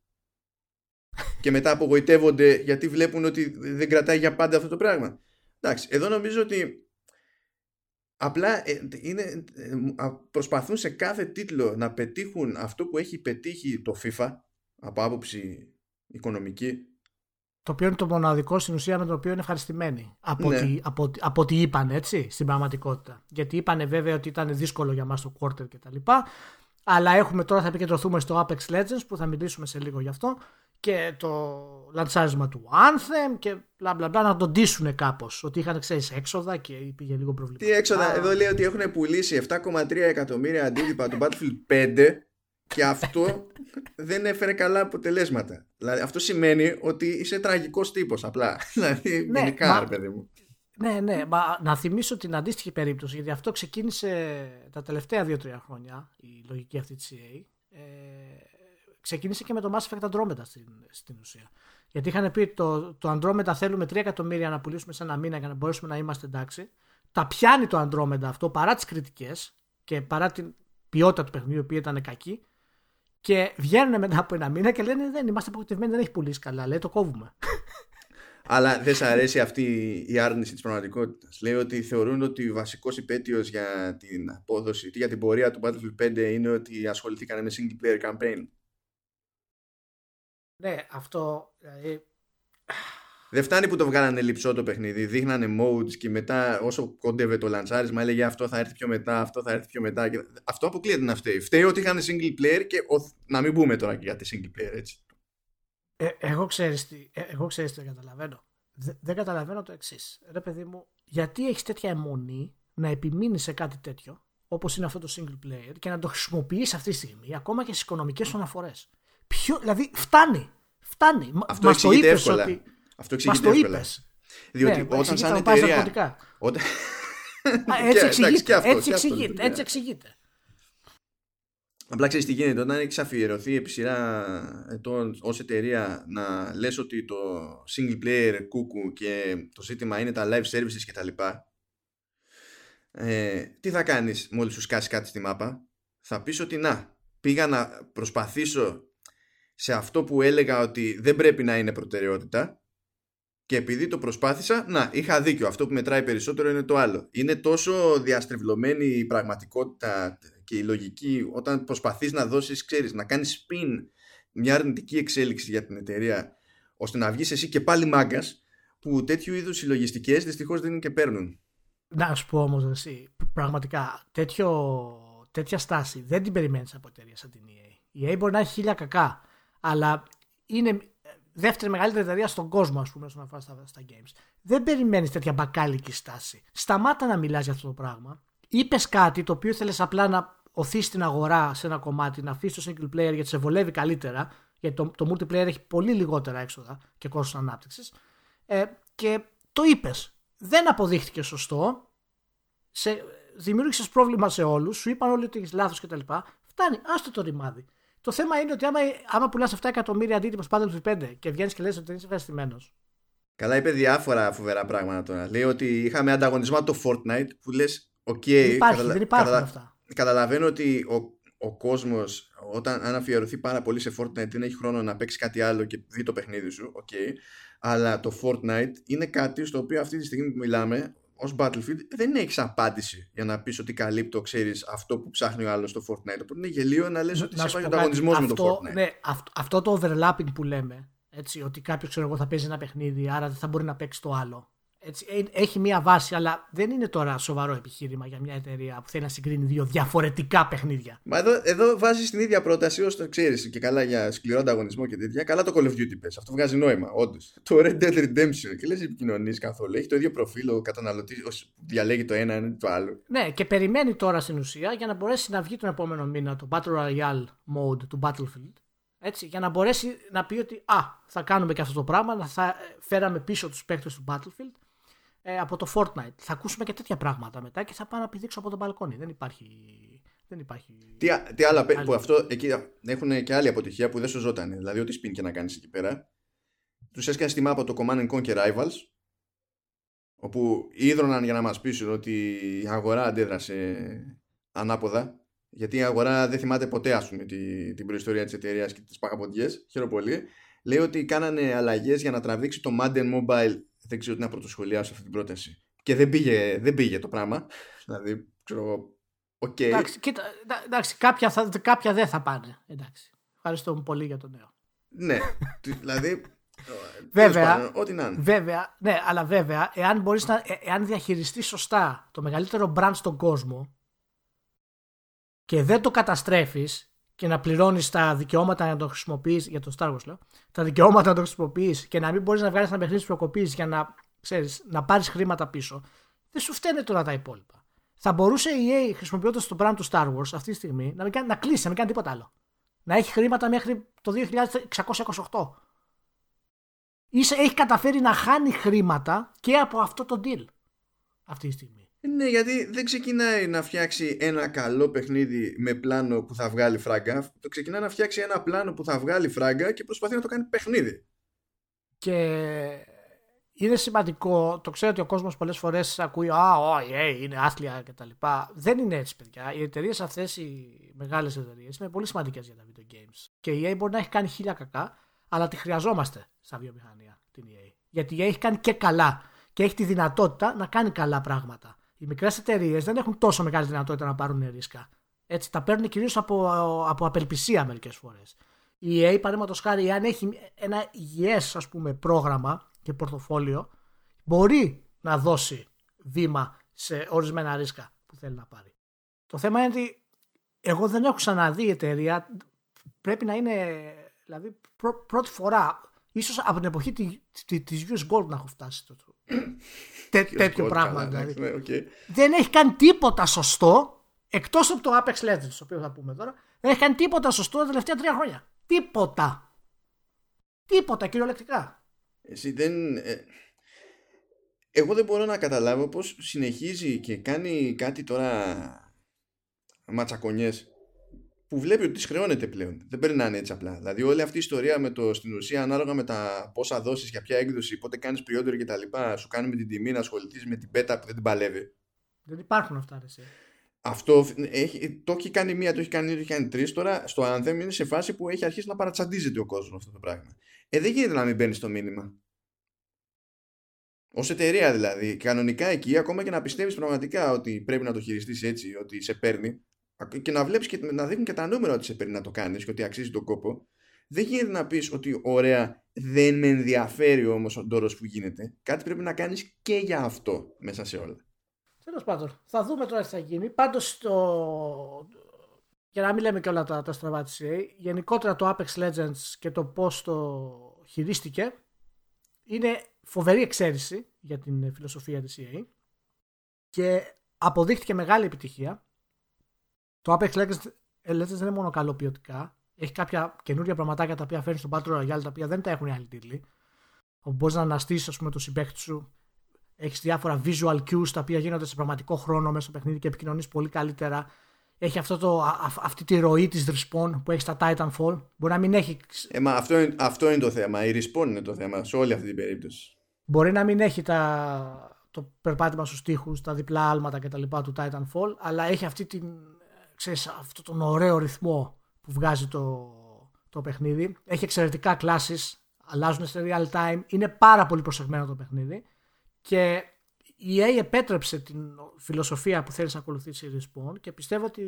και μετά απογοητεύονται γιατί βλέπουν ότι δεν κρατάει για πάντα αυτό το πράγμα. Εντάξει, εδώ νομίζω ότι Απλά ε, είναι, ε, προσπαθούν σε κάθε τίτλο να πετύχουν αυτό που έχει πετύχει το FIFA από άποψη οικονομική. Το οποίο είναι το μοναδικό στην ουσία με το οποίο είναι ευχαριστημένοι από, ναι. ό,τι, από, από ό,τι είπαν έτσι στην πραγματικότητα. Γιατί είπαν βέβαια ότι ήταν δύσκολο για μας το quarter και τα λοιπά. Αλλά έχουμε τώρα θα επικεντρωθούμε στο Apex Legends που θα μιλήσουμε σε λίγο γι' αυτό και το λαντσάρισμα του Anthem και μπλα μπλα μπλα να τον ντύσουν κάπως. Ότι είχαν ξέρεις έξοδα και πήγε λίγο προβλήμα. Τι έξοδα, εδώ λέει ότι έχουν πουλήσει 7,3 εκατομμύρια αντίτυπα του Battlefield 5 και αυτό δεν έφερε καλά αποτελέσματα. Δηλαδή αυτό σημαίνει ότι είσαι τραγικός τύπος απλά. Δηλαδή, ναι, γενικά, παιδί μου. Ναι, ναι, μα να θυμίσω την αντίστοιχη περίπτωση, γιατί αυτό ξεκίνησε τα τελευταία 2-3 χρόνια, η λογική αυτή της CA. Ε, ξεκίνησε και με το Mass Effect Andromeda στην, στην ουσία. Γιατί είχαν πει το, το Andromeda θέλουμε 3 εκατομμύρια να πουλήσουμε σε ένα μήνα για να μπορέσουμε να είμαστε εντάξει. Τα πιάνει το Andromeda αυτό παρά τις κριτικές και παρά την ποιότητα του παιχνιδιού, που ήταν κακή. Και βγαίνουν μετά από ένα μήνα και λένε δεν είμαστε απογοητευμένοι, δεν έχει πουλήσει καλά. Λέει το κόβουμε. Αλλά δεν σα αρέσει αυτή η άρνηση της πραγματικότητας. Λέει ότι θεωρούν ότι ο βασικός υπέτειος για την απόδοση ή για την πορεία του Battlefield 5 είναι ότι ασχοληθήκαν με single player campaign. Ναι, αυτό. Δηλαδή... Δεν φτάνει που το βγάλανε λυψό το παιχνίδι. Δείχνανε modes και μετά, όσο κόντευε το λαντσάρισμα, έλεγε αυτό θα έρθει πιο μετά, αυτό θα έρθει πιο μετά. Και... Αυτό αποκλείεται να φταίει. Φταίει ότι είχαν single player και ο... να μην πούμε τώρα και για τη single player έτσι. Ε, εγώ ξέρεις τι, ε, εγώ ξέρεις τι καταλαβαίνω. δεν καταλαβαίνω το εξής. Ρε παιδί μου, γιατί έχεις τέτοια αιμονή να επιμείνεις σε κάτι τέτοιο, όπως είναι αυτό το single player, και να το χρησιμοποιείς αυτή τη στιγμή, ακόμα και στις οικονομικές σου αναφορές; Ποιο, δηλαδή φτάνει. Φτάνει. Αυτό Μας το είπες Ότι... Αυτό εξηγείται εύκολα. Είπες. Διότι ναι, όταν σαν εταιρεία... Όταν... έτσι εξηγείται. έτσι, εξηγείται έτσι εξηγείται. Απλά ξέρεις τι γίνεται. Όταν έχει αφιερωθεί επί σειρά ετών ως εταιρεία να λες ότι το single player κούκου και το ζήτημα είναι τα live services κτλ. Ε, τι θα κάνεις μόλις σου σκάσει κάτι στη μάπα; Θα πεις ότι να, πήγα να προσπαθήσω σε αυτό που έλεγα ότι δεν πρέπει να είναι προτεραιότητα Και επειδή το προσπάθησα, να, είχα δίκιο. Αυτό που μετράει περισσότερο είναι το άλλο. Είναι τόσο διαστρεβλωμένη η πραγματικότητα και η λογική όταν προσπαθείς να δώσεις, ξέρεις, να κάνεις spin μια αρνητική εξέλιξη για την εταιρεία ώστε να βγεις εσύ και πάλι μάγκας που τέτοιου είδους συλλογιστικέ δυστυχώς δεν είναι και παίρνουν. Να σου πω όμως εσύ, πραγματικά τέτοιο, τέτοια στάση δεν την περιμένεις από εταιρεία σαν την EA. Η EA μπορεί να έχει χίλια κακά, αλλά είναι δεύτερη μεγαλύτερη εταιρεία στον κόσμο, ας πούμε, όσον αφορά στα, στα games. Δεν περιμένεις τέτοια μπακάλικη στάση. Σταμάτα να μιλάς για αυτό το πράγμα. Είπες κάτι το οποίο ήθελε απλά να οθείς την αγορά σε ένα κομμάτι, να αφήσεις το single player γιατί σε βολεύει καλύτερα, γιατί το, το multiplayer έχει πολύ λιγότερα έξοδα και κόστος ανάπτυξης. Ε, και το είπες. Δεν αποδείχτηκε σωστό. Σε, δημιούργησες πρόβλημα σε όλους. Σου είπαν όλοι ότι έχεις λάθος κτλ. Φτάνει, άστο το ρημάδι. Το θέμα είναι ότι άμα, άμα πουλάς 7 εκατομμύρια αντίτυπα στο Battlefield 5 και βγαίνεις και λες ότι είσαι ευχαριστημένος. Καλά, είπε διάφορα φοβερά πράγματα τώρα. Λέει ότι είχαμε ανταγωνισμό το Fortnite που λες: OK, δεν, υπάρχει, καταλα... δεν υπάρχουν καταλα... αυτά. Καταλαβαίνω ότι ο, ο κόσμος, όταν αν αφιερωθεί πάρα πολύ σε Fortnite, δεν έχει χρόνο να παίξει κάτι άλλο και δει το παιχνίδι σου. OK. Αλλά το Fortnite είναι κάτι στο οποίο αυτή τη στιγμή που μιλάμε, ως Battlefield δεν έχεις απάντηση για να πεις ότι καλύπτω, ξέρεις αυτό που ψάχνει ο άλλος στο Fortnite. Οπότε είναι γελίο να λες ότι υπάρχει ανταγωνισμός με το Fortnite. Ναι, αυτό, αυτό το overlapping που λέμε, έτσι, ότι κάποιος ξέρω εγώ θα παίζει ένα παιχνίδι, άρα δεν θα μπορεί να παίξει το άλλο. Έτσι, ε, έχει μία βάση, αλλά δεν είναι τώρα σοβαρό επιχείρημα για μια εταιρεία που θέλει να συγκρίνει δύο διαφορετικά παιχνίδια. Μα εδώ, εδώ βάζεις την ίδια πρόταση ω το ξέρεις και καλά για σκληρό ανταγωνισμό και τέτοια. Καλά το Call of Duty πες. Αυτό βγάζει νόημα, όντως. Το Red Dead Redemption και λες επικοινωνείς καθόλου. Έχει το ίδιο προφίλ ο καταναλωτής, διαλέγει το ένα είναι το άλλο. Ναι, και περιμένει τώρα στην ουσία για να μπορέσει να βγει τον επόμενο μήνα το Battle Royale mode του Battlefield. Έτσι, για να μπορέσει να πει ότι α, θα κάνουμε και αυτό το πράγμα, θα φέραμε πίσω τους παίκτες του Battlefield ε, από το Fortnite. Θα ακούσουμε και τέτοια πράγματα μετά και θα πάω να πηδήξω από τον μπαλκόνι. Δεν υπάρχει. Δεν υπάρχει... Τι, τι άλλα άλλη. που αυτό εκεί έχουν και άλλη αποτυχία που δεν σου ζώταν. Δηλαδή, ό,τι σπιν και να κάνεις εκεί πέρα. Τους έσκανε στη μάπα το Command Conquer Rivals. Όπου ίδρωναν για να μας πείσουν ότι η αγορά αντέδρασε ανάποδα. Γιατί η αγορά δεν θυμάται ποτέ, ας πούμε, την, την προϊστορία της εταιρείας και τις παγαποντιές. Χαίρομαι πολύ. Λέει ότι κάνανε αλλαγές για να τραβήξει το Madden Mobile δεν ξέρω τι να πρωτοσχολιάσω αυτή την πρόταση. Και δεν πήγε, δεν πήγε το πράγμα. Δηλαδή, ξέρω OK. Okay. Εντάξει, κοίτα, εντάξει κάποια, θα, κάποια δεν θα πάνε. Εντάξει. Ευχαριστώ πολύ για το νέο. Ναι, δηλαδή. βέβαια, ό,τι να είναι. βέβαια, ναι, αλλά βέβαια, εάν, μπορείς να, ε, εάν διαχειριστείς σωστά το μεγαλύτερο brand στον κόσμο και δεν το καταστρέφεις και να πληρώνεις τα δικαιώματα να το χρησιμοποιείς για το Star Wars, λέω, τα δικαιώματα να το χρησιμοποιείς και να μην μπορείς να βγάλεις ένα παιχνίδι προκοπής για να, ξέρεις, να πάρεις χρήματα πίσω, δεν σου φταίνε τώρα τα υπόλοιπα. Θα μπορούσε η EA χρησιμοποιώντας το brand του Star Wars αυτή τη στιγμή να, μην κάνει, να κλείσει, να μην κάνει τίποτα άλλο. Να έχει χρήματα μέχρι το 2628. Ίσα έχει καταφέρει να χάνει χρήματα και από αυτό το deal αυτή τη στιγμή. Ναι, γιατί δεν ξεκινάει να φτιάξει ένα καλό παιχνίδι με πλάνο που θα βγάλει φράγκα. Το ξεκινάει να φτιάξει ένα πλάνο που θα βγάλει φράγκα και προσπαθεί να το κάνει παιχνίδι. Και είναι σημαντικό, το ξέρω ότι ο κόσμος πολλές φορές ακούει Α, όχι, ε, είναι άθλια κτλ. Δεν είναι έτσι, παιδιά. Οι εταιρείες αυτές, οι μεγάλες εταιρείες, είναι πολύ σημαντικές για τα video games. Και η EA μπορεί να έχει κάνει χίλια κακά, αλλά τη χρειαζόμαστε στα βιομηχανία την EA. Γιατί η EA έχει κάνει και καλά και έχει τη δυνατότητα να κάνει καλά πράγματα. Οι μικρές εταιρείες δεν έχουν τόσο μεγάλη δυνατότητα να πάρουν ρίσκα. Έτσι, τα παίρνουν κυρίως από, από απελπισία μερικές φορές. Η EA, παραδείγματος χάρη, αν έχει ένα υγιές ας πούμε, πρόγραμμα και πορτοφόλιο, μπορεί να δώσει βήμα σε ορισμένα ρίσκα που θέλει να πάρει. Το θέμα είναι ότι εγώ δεν έχω ξαναδεί εταιρεία, πρέπει να είναι, δηλαδή πρώτη φορά, ίσως από την εποχή της US Gold να έχω φτάσει το, Τέ, τέτοιο πράγμα δηλαδή. Ναι, δεν έχει κάνει τίποτα σωστό εκτός από το Apex Legends, το οποίο θα πούμε τώρα. Δεν έχει κάνει τίποτα σωστό τα τελευταία τρία χρόνια. Τίποτα. Τίποτα κυριολεκτικά. Εσύ δεν. Ε, εγώ δεν μπορώ να καταλάβω πώς συνεχίζει και κάνει κάτι τώρα ματσακονιές που βλέπει ότι τη χρεώνεται πλέον. Δεν πρέπει να είναι έτσι απλά. Δηλαδή, όλη αυτή η ιστορία με το στην ουσία, ανάλογα με τα πόσα δώσει για ποια έκδοση, πότε κάνεις pre-order κτλ., σου κάνει με την τιμή να ασχοληθείς με την πέτα που δεν την παλεύει. Δεν υπάρχουν αυτά, ρε. Αυτό έχει, το έχει κάνει μία, το έχει κάνει δύο, το έχει κάνει τρεις. Τώρα στο Anthem είναι σε φάση που έχει αρχίσει να παρατσαντίζεται ο κόσμος αυτό το πράγμα. Ε, δεν γίνεται να μην μπαίνει στο μήνυμα. Ω εταιρεία δηλαδή, κανονικά εκεί, ακόμα και να πιστεύεις πραγματικά ότι πρέπει να το χειριστείς έτσι, ότι σε παίρνει, και να βλέπεις και να δείχνουν και τα νούμερα ότι σε παίρνει να το κάνεις και ότι αξίζει τον κόπο, δεν γίνεται να πεις ότι ωραία, δεν με ενδιαφέρει όμως ο ντόρος που γίνεται. Κάτι πρέπει να κάνεις και για αυτό μέσα σε όλα. Τέλος πάντων, θα δούμε τώρα τι θα γίνει. Πάντως, το... για να μην λέμε και όλα τα, τα στραβά της EA, γενικότερα το Apex Legends και το πώς το χειρίστηκε είναι φοβερή εξαίρεση για την φιλοσοφία της EA και αποδείχτηκε μεγάλη επιτυχία. Το Apex Legends δεν είναι μόνο καλό ποιοτικά, έχει κάποια καινούργια πραγματάκια τα οποία φέρνει στο Battle Royale τα οποία δεν τα έχουν οι άλλοι τίτλοι. Όπου μπορείς να αναστήσεις, ας πούμε, το συμπέχτη σου. Έχεις διάφορα visual cues τα οποία γίνονται σε πραγματικό χρόνο μέσα στο παιχνίδι και επικοινωνείς πολύ καλύτερα. Έχει αυτό το, α, αυτή τη ροή της respawn που έχει στα Titanfall. Μπορεί να μην έχει. Ε, μα αυτό, είναι, αυτό είναι το θέμα. Η respawn είναι το θέμα σε όλη αυτή την περίπτωση. Μπορεί να μην έχει τα, το περπάτημα στους τοίχους, τα διπλά άλματα κτλ. του Titanfall, αλλά έχει αυτή την, ξέρεις, αυτό τον ωραίο ρυθμό που βγάζει το, το παιχνίδι. Έχει εξαιρετικά κλάσεις, αλλάζουν σε real time. Είναι πάρα πολύ προσεγμένο το παιχνίδι και η EA επέτρεψε την φιλοσοφία που θέλει να ακολουθήσει η Respawn και πιστεύω ότι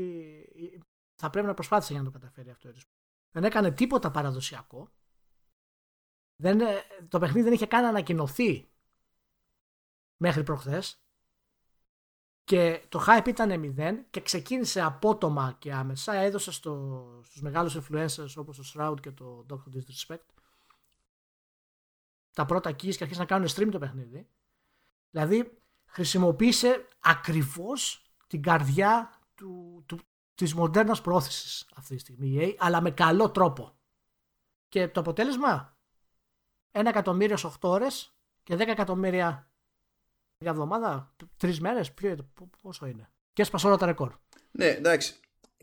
θα πρέπει να προσπάθησε για να το καταφέρει αυτό η Respawn. Δεν έκανε τίποτα παραδοσιακό. Δεν, το παιχνίδι δεν είχε καν ανακοινωθεί μέχρι προχθές και το hype ήταν 0 και ξεκίνησε απότομα και άμεσα. Έδωσε στο, στους μεγάλους influencers όπως το Shroud και το Dr. Disrespect τα πρώτα keys και αρχίσαν να κάνουν stream το παιχνίδι. Δηλαδή χρησιμοποίησε ακριβώς την καρδιά του, του, της μοντέρνας πρόθεσης αυτή τη στιγμή αλλά με καλό τρόπο. Και το αποτέλεσμα; 1 εκατομμύριο 8 ώρες και 10 εκατομμύρια μια εβδομάδα, τρεις μέρες, πόσο είναι. Και έσπασε όλα τα ρεκόρ. Ναι, εντάξει.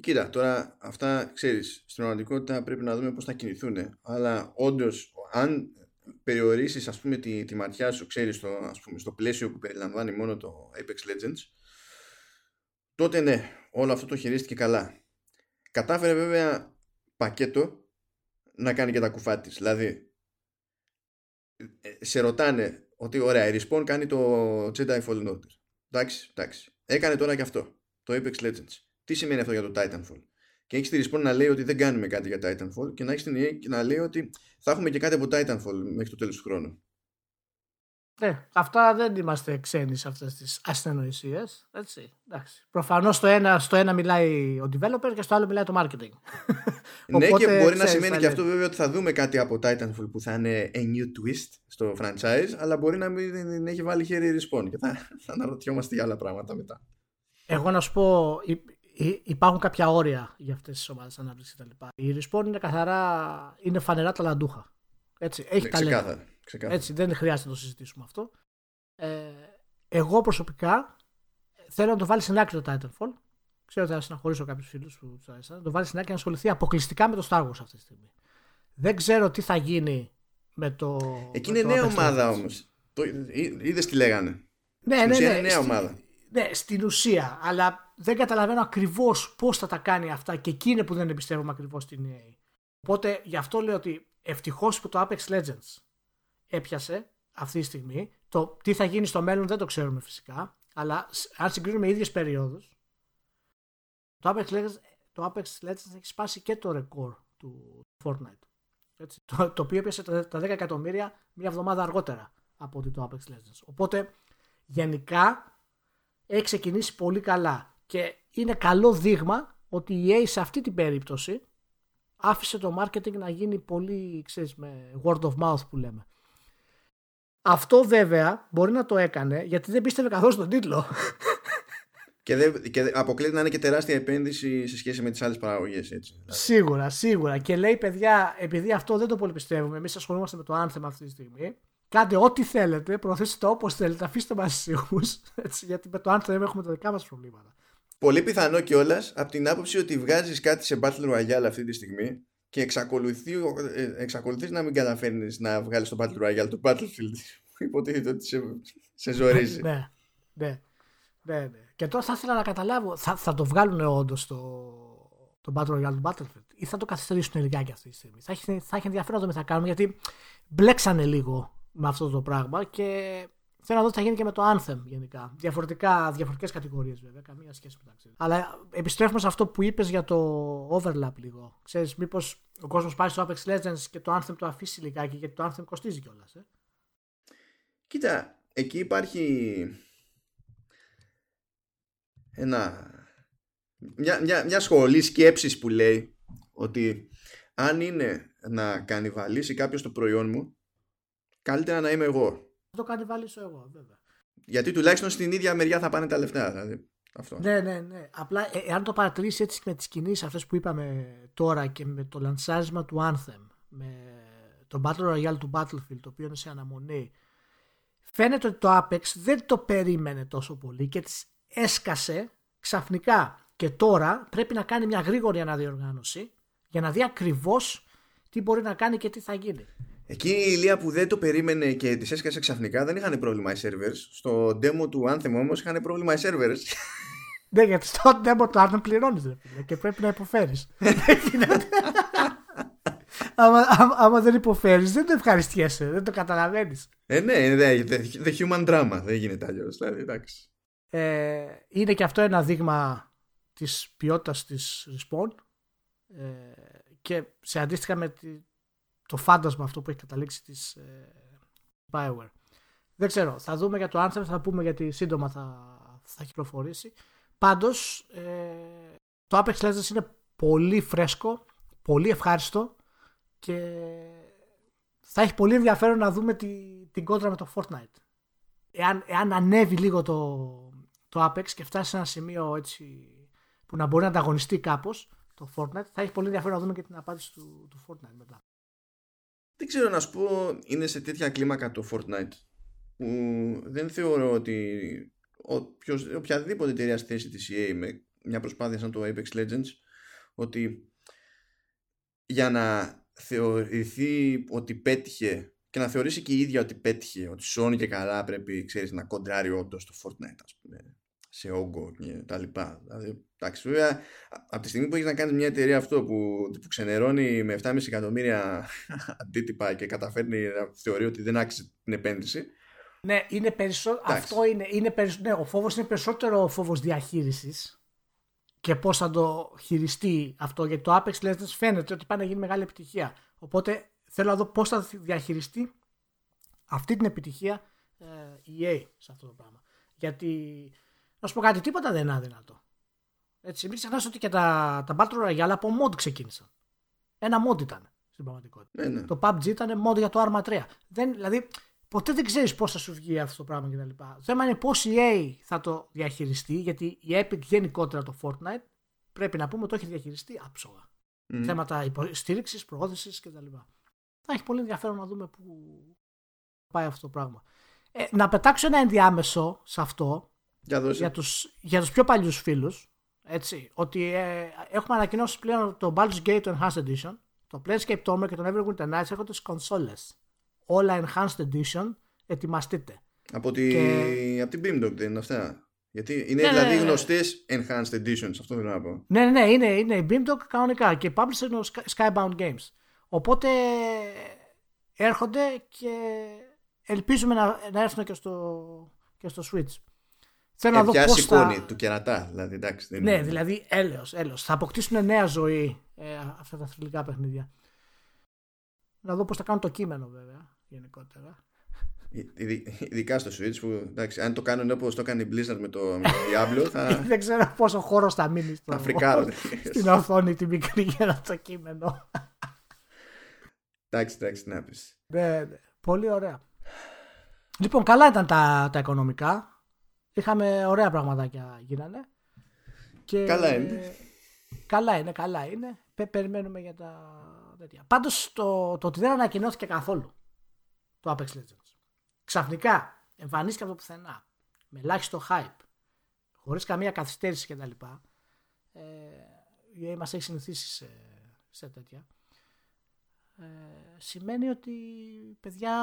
Κοίτα, τώρα αυτά ξέρεις. Στην πραγματικότητα πρέπει να δούμε πώς θα κινηθούν. Αλλά όντως, αν περιορίσεις ας πούμε τη, τη ματιά σου ξέρεις στο, ας πούμε, στο πλαίσιο που περιλαμβάνει μόνο το Apex Legends τότε ναι, όλο αυτό το χειρίστηκε καλά κατάφερε βέβαια πακέτο να κάνει και τα κουφά της δηλαδή ε, σε ρωτάνε ότι ωραία, η Respawn κάνει το Jedi Fallen Order. Εντάξει, εντάξει. Έκανε τώρα και αυτό. Το Apex Legends. Τι σημαίνει αυτό για το Titanfall; Και έχει τη Respawn να λέει ότι δεν κάνουμε κάτι για Titanfall και να έχει την EA να λέει ότι θα έχουμε και κάτι από Titanfall μέχρι το τέλος του χρόνου. Ναι, αυτά δεν είμαστε ξένοι σε αυτές τις ασθενοησίες. Προφανώς στο ένα, στο ένα μιλάει ο developer και στο άλλο μιλάει το marketing. ναι, και μπορεί να σημαίνει και αυτό βέβαια ότι θα δούμε κάτι από Titanfall που θα είναι a new twist στο franchise, αλλά μπορεί να μην έχει βάλει χέρι respawn και θα, θα αναρωτιόμαστε για άλλα πράγματα μετά. Εγώ να σου πω, υπάρχουν κάποια όρια για αυτές τις ομάδες ανάπτυξης κτλ. Η respawn είναι καθαρά, είναι φανερά ταλαντούχα. Έτσι, έχει ναι, ταλέντο. Έτσι, δεν χρειάζεται να το συζητήσουμε αυτό. Ε, εγώ προσωπικά θέλω να το βάλει στην άκρη το Titanfall. Ξέρω ότι θα συναχωρήσω κάποιους φίλους που τους άρεσαν. Να το βάλει στην άκρη να ασχοληθεί αποκλειστικά με το Star Wars αυτή τη στιγμή. Δεν ξέρω τι θα γίνει με το. Εκεί είναι νέα ομάδα όμως. Είδες τι λέγανε. Ναι, ναι, ναι. Είναι νέα ομάδα. Ναι, στην ουσία. Αλλά δεν καταλαβαίνω ακριβώς πώς θα τα κάνει αυτά και εκεί είναι που δεν εμπιστεύομαι ακριβώς την EA. Οπότε γι' αυτό λέω ότι ευτυχώς που το Apex Legends έπιασε αυτή τη στιγμή. Το τι θα γίνει στο μέλλον δεν το ξέρουμε φυσικά. Αλλά αν συγκρίνουμε ίδιες περιόδους, το Apex Legends, το Apex Legends έχει σπάσει και το ρεκόρ του Fortnite. Έτσι, το, το οποίο έπιασε τα 10 εκατομμύρια μία εβδομάδα αργότερα από ότι το Apex Legends. Οπότε γενικά έχει ξεκινήσει πολύ καλά και είναι καλό δείγμα ότι η EA σε αυτή την περίπτωση άφησε το marketing να γίνει πολύ, ξέρεις, με word of mouth που λέμε. Αυτό βέβαια μπορεί να το έκανε γιατί δεν πίστευε καθόλου στον τίτλο. Και, δεν, και αποκλείεται να είναι και τεράστια επένδυση σε σχέση με τις άλλες παραγωγές. Σίγουρα, σίγουρα. Και λέει, παιδιά, επειδή αυτό δεν το πολύ πιστεύουμε, εμείς ασχολούμαστε με το Anthem αυτή τη στιγμή. Κάντε ό,τι θέλετε, προωθήστε το όπως θέλετε, αφήστε μας ησύχου. Γιατί με το Anthem έχουμε τα δικά μας προβλήματα. Πολύ πιθανό κιόλας από την άποψη ότι βγάζεις κάτι σε Battle Royale αυτή τη στιγμή και εξακολουθεί, ε, εξακολουθείς να μην καταφέρνεις να βγάλεις το Battle Royale το Battlefield. Υποτίθεται ότι σε, σε ζορίζει. ναι, ναι, ναι, ναι. Και τώρα θα ήθελα να καταλάβω, θα, θα το βγάλουν όντως το, το Battle Royale του Battlefield ή θα το καθυστερήσουν λιγάκι αυτή τη στιγμή. Θα έχει, θα έχει ενδιαφέρον να το θα κάνουν γιατί μπλέξανε λίγο με αυτό το πράγμα και Θέλω να δω τι θα γίνει και με το Anthem γενικά. Διαφορετικά, διαφορετικές κατηγορίες βέβαια, καμία σχέση μεταξύ. Αλλά επιστρέφουμε σε αυτό που είπες για το overlap λίγο. Ξέρεις, μήπως ο κόσμος πάει στο Apex Legends και το Anthem το αφήσει λιγάκι γιατί το Anthem κοστίζει κιόλας. Ε; Κοίτα, εκεί υπάρχει ένα, μια, μια, μια σχολή σκέψης που λέει ότι αν είναι να κανιβαλίσει κάποιος το προϊόν μου, καλύτερα να είμαι εγώ. Θα το κανιβαλίσω εγώ, βέβαια. Γιατί τουλάχιστον στην ίδια μεριά θα πάνε τα λεφτά. Δηλαδή. Αυτό. Ναι, ναι, ναι. Απλά ε, εάν το παρατηρήσεις έτσι με τις κινήσεις αυτές που είπαμε τώρα και με το λανσάρισμα του Anthem, με το Battle Royale του Battlefield, το οποίο είναι σε αναμονή, φαίνεται ότι το Apex δεν το περίμενε τόσο πολύ και τη έσκασε ξαφνικά. Και τώρα πρέπει να κάνει μια γρήγορη αναδιοργάνωση για να δει ακριβώς τι μπορεί να κάνει και τι θα γίνει. Εκεί η Ηλία που δεν το περίμενε και τη έσκασε ξαφνικά δεν είχαν πρόβλημα οι servers. Στο demo του Anthem όμως είχαν πρόβλημα οι servers. Ναι, γιατί στο demo του Anthem πληρώνεις και πρέπει να υποφέρεις. άμα, άμα, δεν υποφέρεις, δεν το ευχαριστιέσαι, δεν το καταλαβαίνεις. Ε, ναι, ναι, the human drama. Δεν γίνεται αλλιώς. Δηλαδή, εντάξει. Ε, είναι και αυτό ένα δείγμα της ποιότητας της Respawn ε, και σε αντίστοιχα με το φάντασμα αυτό που έχει καταλήξει της ε, Bioware. Δεν ξέρω, θα δούμε για το Anthem, θα πούμε γιατί σύντομα θα, θα κυκλοφορήσει. Πάντως, ε, το Apex Legends είναι πολύ φρέσκο, πολύ ευχάριστο και θα έχει πολύ ενδιαφέρον να δούμε τη, την κόντρα με το Fortnite. Εάν, εάν ανέβει λίγο το, το Apex και φτάσει σε ένα σημείο έτσι που να μπορεί να ανταγωνιστεί κάπως το Fortnite, θα έχει πολύ ενδιαφέρον να δούμε και την απάντηση του, του Fortnite μετά. Δεν ξέρω να σου πω, είναι σε τέτοια κλίμακα το Fortnite που δεν θεωρώ ότι οποιος, οποιαδήποτε εταιρεία στη θέση της EA με μια προσπάθεια σαν το Apex Legends ότι για να θεωρηθεί ότι πέτυχε και να θεωρήσει και η ίδια ότι πέτυχε, ότι σώνει και καλά πρέπει ξέρεις, να κοντράρει όντως το Fortnite ας πούμε σε όγκο και τα λοιπά. Δηλαδή, εντάξει, βέβαια, από τη στιγμή που έχεις να κάνεις μια εταιρεία αυτό που, που ξενερώνει με 7,5 εκατομμύρια αντίτυπα και καταφέρνει να θεωρεί ότι δεν άξιζε την επένδυση. Ναι, είναι περισσότερο. Αυτό είναι. είναι περισσ... ναι, ο φόβος είναι περισσότερο ο φόβος διαχείρισης και πώς θα το χειριστεί αυτό. Γιατί το Apex Legends φαίνεται ότι πάει να γίνει μεγάλη επιτυχία. Οπότε θέλω να δω πώς θα διαχειριστεί αυτή την επιτυχία ε, η EA σε αυτό το πράγμα. Γιατί να σου πω κάτι, τίποτα δεν είναι αδυνατό. Έτσι, μην ξεχνάς ότι και τα, τα Battle Royale από mod ξεκίνησαν. Ένα mod ήταν στην πραγματικότητα. Ναι, ναι. Το PUBG ήταν mod για το Arma 3. Δεν, δηλαδή, ποτέ δεν ξέρεις πώς θα σου βγει αυτό το πράγμα κτλ. Το θέμα είναι πώς η EA θα το διαχειριστεί, γιατί η Epic γενικότερα το Fortnite πρέπει να πούμε το έχει διαχειριστεί άψογα. Mm. Θέματα υποστήριξη, προώθησης κτλ. Θα έχει πολύ ενδιαφέρον να δούμε πού πάει αυτό το πράγμα. Ε, να πετάξω ένα ενδιάμεσο σε αυτό για, για, τους, για τους πιο παλιούς φίλους έτσι, ότι ε, έχουμε ανακοινώσει πλέον το Baldur's Gate το Enhanced Edition το Planescape Torment και το Neverwinter Nights έρχονται στις κονσόλες όλα Enhanced Edition ετοιμαστείτε από, τη... και... από την Beamdog δεν είναι αυτά γιατί είναι ναι, δηλαδή ναι, ναι. γνωστές Enhanced Editions, αυτό θέλω να πω. Ναι, ναι, ναι, είναι, είναι η Beamdog κανονικά και η publisher είναι ο Skybound Games. Οπότε έρχονται και ελπίζουμε να, να έρθουν και στο, και στο Switch. Θέλω να δω πώς θα... του κερατά, δηλαδή, εντάξει. Δεν ναι, είναι... δηλαδή έλεος, έλεος. Θα αποκτήσουν νέα ζωή ε, αυτά τα θρηλυκά παιχνίδια. Να δω πώς θα κάνουν το κείμενο βέβαια, γενικότερα. Ειδικά στο Switch που εντάξει, αν το κάνουν όπως το έκανε η Blizzard με το, με το Diablo θα... Δεν ξέρω πόσο χώρος θα μείνει στο... στην οθόνη τη μικρή για το κείμενο. Εντάξει, εντάξει, να πεις. Ναι, ναι. Πολύ ωραία. Λοιπόν, καλά ήταν τα, τα οικονομικά. Είχαμε ωραία πραγματάκια γίνανε. Και... Καλά είναι. Καλά είναι, καλά είναι. Περιμένουμε για τα τέτοια. Πάντως το, το ότι δεν ανακοινώθηκε καθόλου το Apex Legends. Ξαφνικά εμφανίστηκε από το πουθενά. Με ελάχιστο hype. Χωρίς καμία καθυστέρηση κτλ. Ε, η EA μας έχει συνηθίσει σε, σε τέτοια. Ε, σημαίνει ότι παιδιά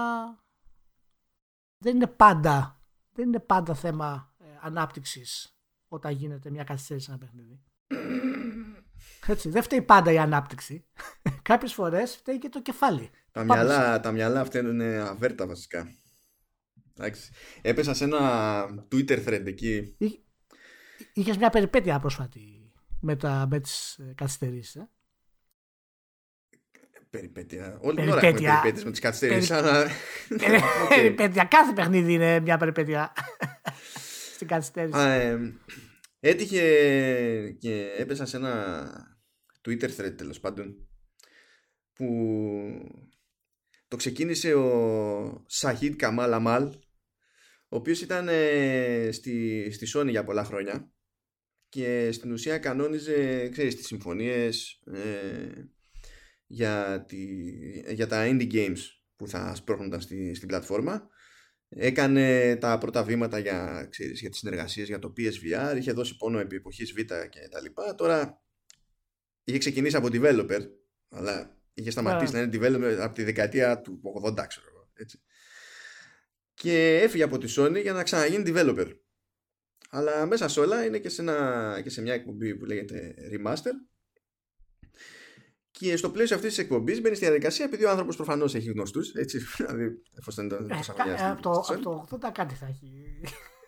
δεν είναι πάντα δεν είναι πάντα θέμα ε, ανάπτυξης όταν γίνεται μια καθυστέρηση σε ένα παιχνίδι. Έτσι, δεν φταίει πάντα η ανάπτυξη. Κάποιες φορές φταίει και το κεφάλι. Τα μυαλά, τα μυαλά αυτά είναι αβέρτα βασικά. Εντάξει. Έπεσα σε ένα Twitter thread εκεί. Είχες μια περιπέτεια πρόσφατη με, τα, με τις ε, καθυστερήσεις. Ε; Περιπέτεια. Όλη την ώρα έχουμε περιπέτειες με τις καθυστερήσεις. Περι... Αλλά... περιπέτεια. Κάθε παιχνίδι είναι μια περιπέτεια. Στην καθυστέρηση. Ε, έτυχε και έπεσα σε ένα Twitter thread τέλος πάντων που το ξεκίνησε ο Σαχίτ Καμάλ Αμάλ ο οποίος ήταν ε, στη, στη Sony για πολλά χρόνια και στην ουσία κανόνιζε ξέρεις, τις συμφωνίες ε, για, τη, για τα indie games που θα σπρώχνονταν στη, στην πλατφόρμα έκανε τα πρώτα βήματα για, ξέρεις, για τις συνεργασίες για το PSVR είχε δώσει πόνο επί εποχής Β και τα λοιπά τώρα είχε ξεκινήσει από developer αλλά είχε σταματήσει να είναι developer από τη δεκαετία του 80 ξέρω έτσι και έφυγε από τη Sony για να ξαναγίνει developer. Αλλά μέσα σε όλα είναι και σε, ένα, και σε μια εκπομπή που λέγεται Remaster. Και στο πλαίσιο αυτής της εκπομπής μπαίνει στη διαδικασία επειδή ο άνθρωπος προφανώς έχει γνωστούς. Έτσι, δηλαδή, εφόσον ήταν τόσα χρόνια. Από το, από το 80 κάτι θα έχει.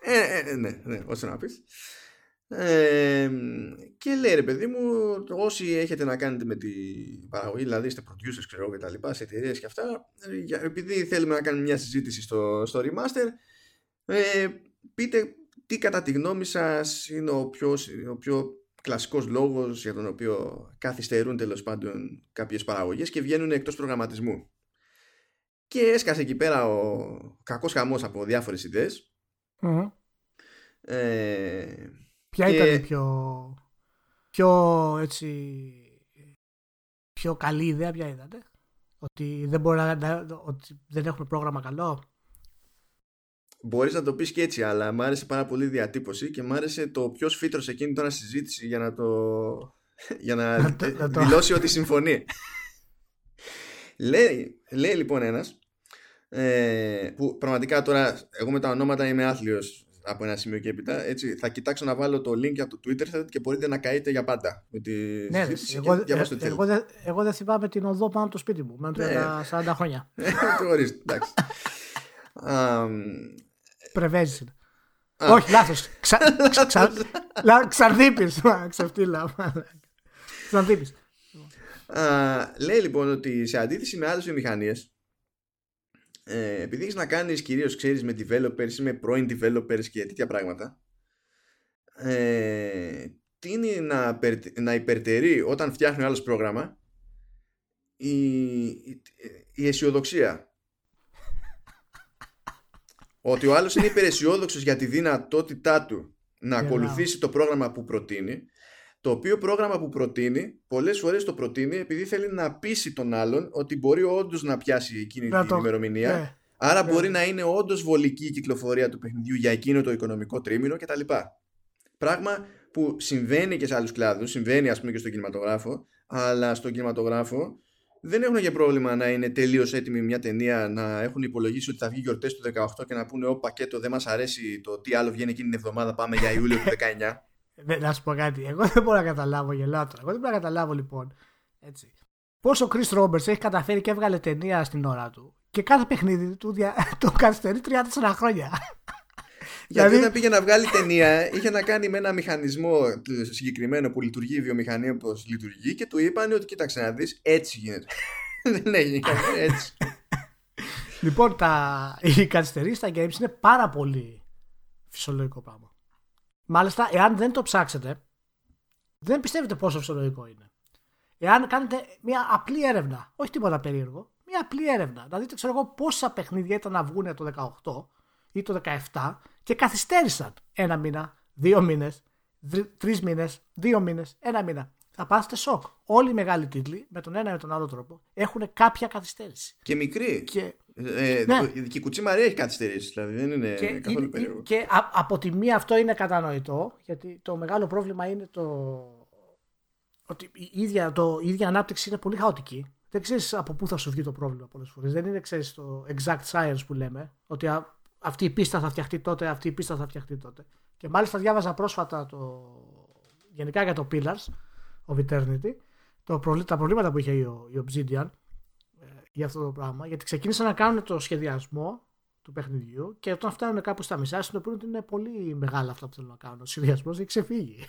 Ε, ε, ε, ναι, ναι, όσο να πεις. Ε, και λέει ρε παιδί μου, όσοι έχετε να κάνετε με την παραγωγή, δηλαδή είστε producers ξέρω και τα λοιπά, σε εταιρείες και αυτά, επειδή θέλουμε να κάνουμε μια συζήτηση στο, στο remaster, ε, πείτε τι κατά τη γνώμη σας είναι ο πιο, ο πιο κλασικός λόγος για τον οποίο καθυστερούν τέλος πάντων κάποιες παραγωγές και βγαίνουν εκτός προγραμματισμού. Και έσκασε εκεί πέρα ο κακός χαμός από διάφορες Ε, Ποια και... ήταν η πιο, πιο, έτσι, πιο καλή ιδέα, ποια είδατε; Ότι δεν, μπορεί να, ότι δεν έχουν πρόγραμμα καλό; Μπορείς να το πεις και έτσι, αλλά μου άρεσε πάρα πολύ η διατύπωση και μου άρεσε το ποιος φύτρωσε εκείνη τώρα συζήτηση για να το, για να, δηλώσει ότι συμφωνεί. λέει, λέει λοιπόν ένας ε, που πραγματικά τώρα εγώ με τα ονόματα είμαι άθλιος από ένα σημείο και έπειτα. Έτσι, θα κοιτάξω να βάλω το link από το Twitter και μπορείτε να καείτε για πάντα. Με τη ναι, εγώ, ε, εγώ, εγώ, εγώ, δεν θυμάμαι την οδό πάνω από το σπίτι μου. Μένω ναι. 40 χρόνια. Το ορίστε, εντάξει. Πρεβέζει. Όχι, λάθος. Ξαρδίπη. Ξεφτύλα. Ξαρδίπη. Λέει λοιπόν ότι σε αντίθεση με άλλες βιομηχανίες, ε, επειδή έχεις να κάνεις κυρίως ξέρεις με developers ή με πρώην developers και τέτοια πράγματα ε, είναι να, να υπερτερεί όταν φτιάχνει άλλος πρόγραμμα η, η, αισιοδοξία; Ότι ο άλλος είναι υπεραισιόδοξος για τη δυνατότητά του να ακολουθήσει το πρόγραμμα που προτείνει το οποίο πρόγραμμα που προτείνει, πολλές φορές το προτείνει επειδή θέλει να πείσει τον άλλον ότι μπορεί όντως να πιάσει εκείνη την το... ημερομηνία. Ναι. Άρα ναι. μπορεί να είναι όντως βολική η κυκλοφορία του παιχνιδιού για εκείνο το οικονομικό τρίμηνο κτλ. Πράγμα που συμβαίνει και σε άλλους κλάδους, συμβαίνει ας πούμε και στον κινηματογράφο, αλλά στον κινηματογράφο δεν έχουν για πρόβλημα να είναι τελείως έτοιμη μια ταινία, να έχουν υπολογίσει ότι θα βγει γιορτές του 18 και να πούνε: Ω πακέτο, δεν μας αρέσει το τι άλλο βγαίνει εκείνη την εβδομάδα, πάμε για Ιούλιο του 19. Ναι, να σου πω κάτι. Εγώ δεν μπορώ να καταλάβω, γελάω τώρα. Εγώ δεν μπορώ να καταλάβω λοιπόν. Έτσι. Πώς ο Chris Roberts έχει καταφέρει και έβγαλε ταινία στην ώρα του και κάθε παιχνίδι του δια... το καθυστερεί 3-4 χρόνια. Γιατί δηλαδή... όταν πήγε να βγάλει ταινία, είχε να κάνει με ένα μηχανισμό συγκεκριμένο που λειτουργεί η βιομηχανία όπως λειτουργεί και του είπαν ότι κοίταξε να δεις, έτσι γίνεται. Δεν έγινε έτσι. λοιπόν, τα... οι καθυστερήσεις στα games είναι πάρα πολύ φυσιολογικό πράγμα. Μάλιστα, εάν δεν το ψάξετε, δεν πιστεύετε πόσο φυσιολογικό είναι. Εάν κάνετε μια απλή έρευνα, όχι τίποτα περίεργο, μια απλή έρευνα, να δείτε ξέρω εγώ πόσα παιχνίδια ήταν να βγουν το 18 ή το 17 και καθυστέρησαν ένα μήνα, δύο μήνες, τρεις μήνες, δύο μήνες, ένα μήνα. Θα πάσετε σοκ. Όλοι οι μεγάλοι τίτλοι, με τον ένα ή με τον άλλο τρόπο, έχουν κάποια καθυστέρηση. Και μικρή. Και ε, ναι. Και η Κουτσή Μαρία έχει καθυστερήσει, δηλαδή δεν είναι και καθόλου περίεργο. Και από τη μία αυτό είναι κατανοητό, γιατί το μεγάλο πρόβλημα είναι το ότι η ίδια, το, η ίδια ανάπτυξη είναι πολύ χαοτική. Δεν ξέρεις από πού θα σου βγει το πρόβλημα πολλές φορές. Δεν είναι ξέρεις, το exact science που λέμε, ότι αυτή η πίστα θα φτιαχτεί τότε, αυτή η πίστα θα φτιαχτεί τότε. Και μάλιστα διάβαζα πρόσφατα το, γενικά για το Pillars of Eternity, το, τα προβλήματα που είχε η, η Obsidian για αυτό το πράγμα, γιατί ξεκίνησαν να κάνουν το σχεδιασμό του παιχνιδιού και όταν φτάνουν κάπου στα μισά συνειδητοποιούν ότι είναι πολύ μεγάλα αυτά που θέλω να κάνω. Ο συνδυασμό έχει ξεφύγει.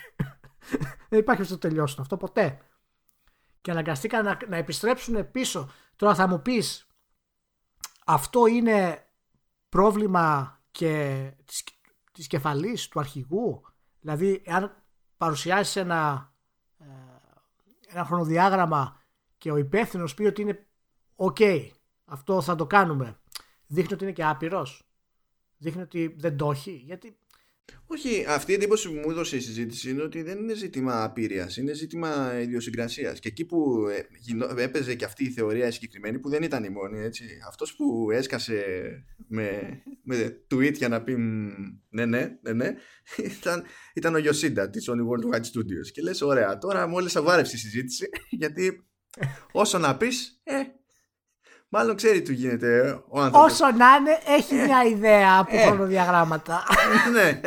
Δεν υπάρχει αυτό το τελειώσουν αυτό ποτέ. Και αναγκαστήκαν να, να επιστρέψουν πίσω. Τώρα θα μου πεις, αυτό είναι πρόβλημα και της, της κεφαλής του αρχηγού. Δηλαδή, αν παρουσιάσεις ένα, ε, ένα χρονοδιάγραμμα και ο υπεύθυνος πει ότι είναι ok, αυτό θα το κάνουμε, δείχνει ότι είναι και άπειρος. Δείχνει ότι δεν το έχει. Γιατί όχι, αυτή η εντύπωση που μου έδωσε η συζήτηση είναι ότι δεν είναι ζήτημα απείρεια, είναι ζήτημα ιδιοσυγκρασίας. Και εκεί που ε, έπαιζε και αυτή η θεωρία συγκεκριμένη, που δεν ήταν η μόνη, έτσι. Αυτός που έσκασε με, με tweet για να πει ναι, ναι, ναι, ναι, ήταν, ήταν ο Γιωσίντα της Sony World Wide Studios. Και λες, ωραία, τώρα μόλις αβάρευσε η συζήτηση, γιατί όσο να πεις, ε, Μάλλον ξέρει τι γίνεται ο άνθρωπος. Όσο να είναι, έχει μια ιδέα από ε. χρονοδιαγράμματα. ναι,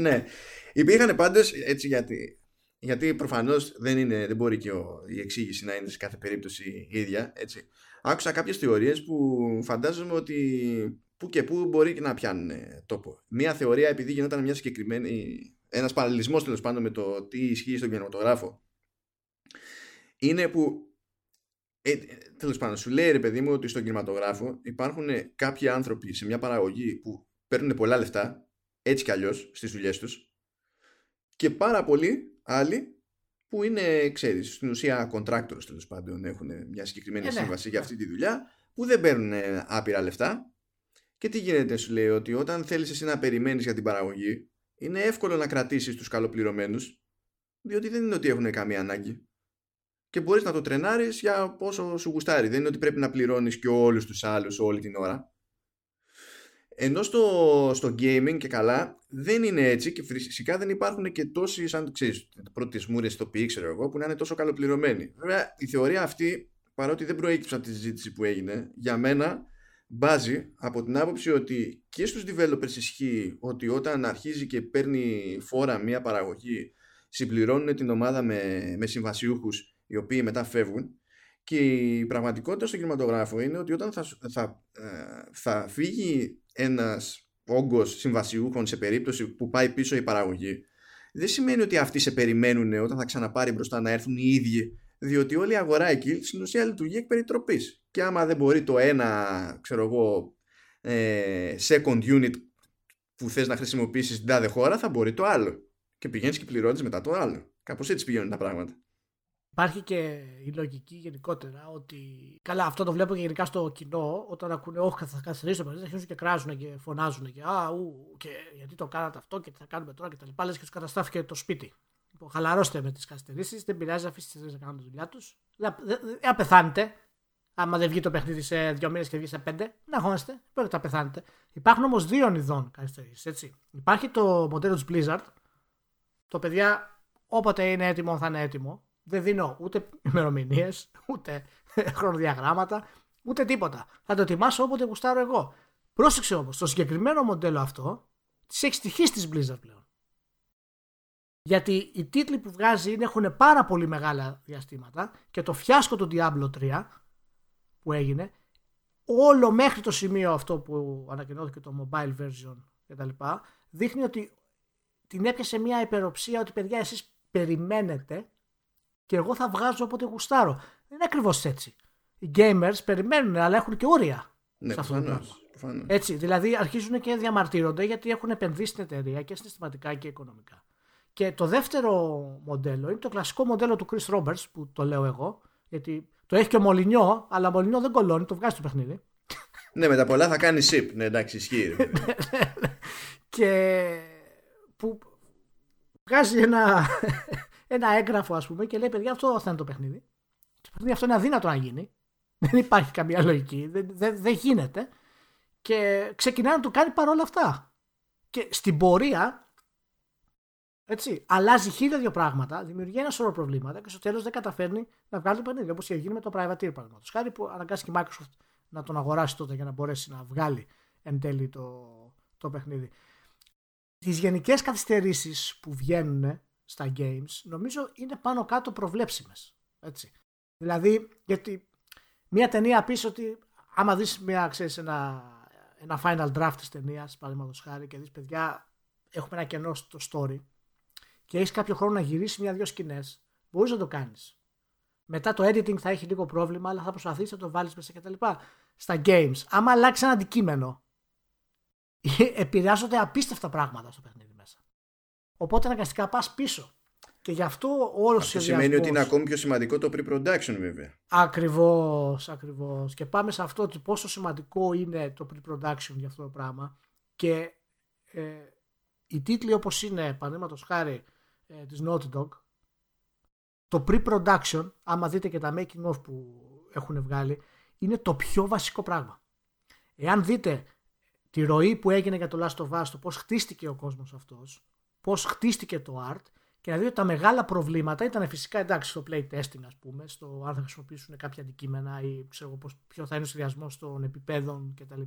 ναι. Υπήρχαν πάντως έτσι γιατί. Γιατί προφανώς δεν, δεν μπορεί και ο, η εξήγηση να είναι σε κάθε περίπτωση ίδια. Έτσι. Άκουσα κάποιες θεωρίες που φαντάζομαι ότι που και που μπορεί και να πιάνουν τόπο. Μία θεωρία, επειδή γινόταν μια συγκεκριμένη. Ένας παραλληλισμός τέλος πάντων με το τι ισχύει στον κινηματογράφο, είναι που ε, Τέλος πάντων, σου λέει ρε παιδί μου ότι στον κινηματογράφο υπάρχουν κάποιοι άνθρωποι σε μια παραγωγή που παίρνουν πολλά λεφτά, έτσι κι αλλιώς, στις δουλειές τους, και πάρα πολλοί άλλοι που είναι, ξέρεις, στην ουσία contractors τέλος πάντων, έχουν μια συγκεκριμένη ε, ναι. σύμβαση για αυτή τη δουλειά, που δεν παίρνουν άπειρα λεφτά. Και τι γίνεται, σου λέει, ότι όταν θέλεις εσύ να περιμένεις για την παραγωγή, είναι εύκολο να κρατήσεις τους καλοπληρωμένους, διότι δεν είναι ότι έχουν καμία ανάγκη και μπορείς να το τρενάρεις για πόσο σου γουστάρει. Δεν είναι ότι πρέπει να πληρώνεις και όλους τους άλλους όλη την ώρα. Ενώ στο, στο gaming και καλά δεν είναι έτσι και φυσικά δεν υπάρχουν και τόσοι σαν ξέρεις πρώτες μούρες στο ποιή ξέρω εγώ που να είναι τόσο καλοπληρωμένοι. Βέβαια η θεωρία αυτή παρότι δεν προέκυψε από τη συζήτηση που έγινε για μένα μπάζει από την άποψη ότι και στους developers ισχύει ότι όταν αρχίζει και παίρνει φόρα μια παραγωγή συμπληρώνουν την ομάδα με, με συμβασιούχους οι οποίοι μετά φεύγουν. Και η πραγματικότητα στον κινηματογράφο είναι ότι όταν θα, θα, ε, θα φύγει ένας όγκος συμβασιούχων σε περίπτωση που πάει πίσω η παραγωγή δεν σημαίνει ότι αυτοί σε περιμένουν όταν θα ξαναπάρει μπροστά να έρθουν οι ίδιοι διότι όλη η αγορά εκεί στην ουσία λειτουργεί εκ περιτροπής. Και άμα δεν μπορεί το ένα ξέρω εγώ ε, second unit που θες να χρησιμοποιήσεις την τάδε χώρα θα μπορεί το άλλο. Και πηγαίνεις και πληρώνεις μετά το άλλο. Κάπως έτσι πηγαίνουν τα πράγματα Υπάρχει και η λογική γενικότερα ότι. Καλά, αυτό το βλέπω και γενικά στο κοινό. Όταν ακούνε, Όχι, θα καθυστερήσω το παιχνίδι, αρχίζουν και κράζουν και φωνάζουν και Α, ου, και γιατί το κάνατε αυτό και τι θα κάνουμε τώρα και τα λοιπά. Λες και τους καταστράφηκε το σπίτι. Λοιπόν, χαλαρώστε με τις καθυστερήσεις, δεν πειράζει, αφήστε τις να κάνουν τη δουλειά τους. Δεν πεθάνετε. Άμα δεν βγει το παιχνίδι σε δύο μήνες και βγει σε πέντε, να αγχώνεστε, πρέπει να πεθάνετε. Υπάρχουν όμως δύο ειδών καθυστερήσεις. Υπάρχει το μοντέλο της Blizzard. Το παιδιά, όποτε είναι έτοιμο, θα είναι έτοιμο δεν δίνω ούτε ημερομηνίες, ούτε χρονοδιαγράμματα, ούτε τίποτα. Θα το ετοιμάσω όποτε γουστάρω εγώ. Πρόσεξε όμως, το συγκεκριμένο μοντέλο αυτό τη έχει στοιχείς της Blizzard πλέον. Γιατί οι τίτλοι που βγάζει είναι, έχουν πάρα πολύ μεγάλα διαστήματα και το φιάσκο του Diablo 3 που έγινε, όλο μέχρι το σημείο αυτό που ανακοινώθηκε το mobile version κτλ. δείχνει ότι την έπιασε μια υπεροψία ότι παιδιά εσείς περιμένετε και εγώ θα βγάζω όποτε γουστάρω. Δεν είναι ακριβώς έτσι. Οι gamers περιμένουν, αλλά έχουν και όρια. Ναι, προφανώς, Έτσι, δηλαδή αρχίζουν και διαμαρτύρονται γιατί έχουν επενδύσει στην εταιρεία και συναισθηματικά και οικονομικά. Και το δεύτερο μοντέλο είναι το κλασικό μοντέλο του Chris Roberts που το λέω εγώ. Γιατί το έχει και ο Μολυνιό, αλλά ο Μολυνιό δεν κολώνει, το βγάζει το παιχνίδι. Ναι, με τα πολλά θα κάνει ship. Ναι, εντάξει, ισχύει. και που βγάζει ένα, ένα έγγραφο, ας πούμε, και λέει: Παιδιά, αυτό θα είναι το παιχνίδι. Το παιχνίδι αυτό είναι αδύνατο να γίνει. Δεν υπάρχει καμία λογική. Δεν, δεν, δεν γίνεται. Και ξεκινάει να το κάνει παρόλα αυτά. Και στην πορεία, έτσι, αλλάζει χίλια δύο πράγματα, δημιουργεί ένα σωρό προβλήματα και στο τέλος δεν καταφέρνει να βγάλει το παιχνίδι. Όπως είχε γίνει με το Privateer, παραδείγματος. Χάρη που αναγκάστηκε η Microsoft να τον αγοράσει τότε για να μπορέσει να βγάλει εν τέλει το, το παιχνίδι. Τις γενικές καθυστερήσεις που βγαίνουν στα games νομίζω είναι πάνω κάτω προβλέψιμες. Έτσι. Δηλαδή, γιατί μια ταινία πεις ότι άμα δεις μια, ξέρεις, ένα, ένα final draft της ταινίας, παραδείγματος χάρη, και δεις παιδιά, έχουμε ένα κενό στο story και έχεις κάποιο χρόνο να γυρίσεις μια-δυο σκηνές, μπορείς να το κάνεις. Μετά το editing θα έχει λίγο πρόβλημα, αλλά θα προσπαθήσεις να το βάλεις μέσα κτλ. Στα games, άμα αλλάξει ένα αντικείμενο, επηρεάζονται απίστευτα πράγματα στο παιχνίδι μέσα. Οπότε αναγκαστικά πας πίσω. Και γι' αυτό όλος Αυτό σημαίνει ότι είναι ακόμη πιο σημαντικό το pre-production, βέβαια. Ακριβώς, ακριβώς. Και πάμε σε αυτό ότι πόσο σημαντικό είναι το pre-production για αυτό το πράγμα. Και ε, οι τίτλοι όπως είναι, παραδείγματος χάρη ε, της Naughty Dog, το pre-production, άμα δείτε και τα making of που έχουν βγάλει, είναι το πιο βασικό πράγμα. Εάν δείτε τη ροή που έγινε για το Last of Us, το πώς χτίστηκε ο κόσμος αυτός, πώς χτίστηκε το art και να δείτε τα μεγάλα προβλήματα ήταν φυσικά εντάξει στο playtesting ας πούμε, στο αν θα χρησιμοποιήσουν κάποια αντικείμενα ή ξέρω πώς, ποιο θα είναι ο συνδυασμός των επιπέδων κτλ.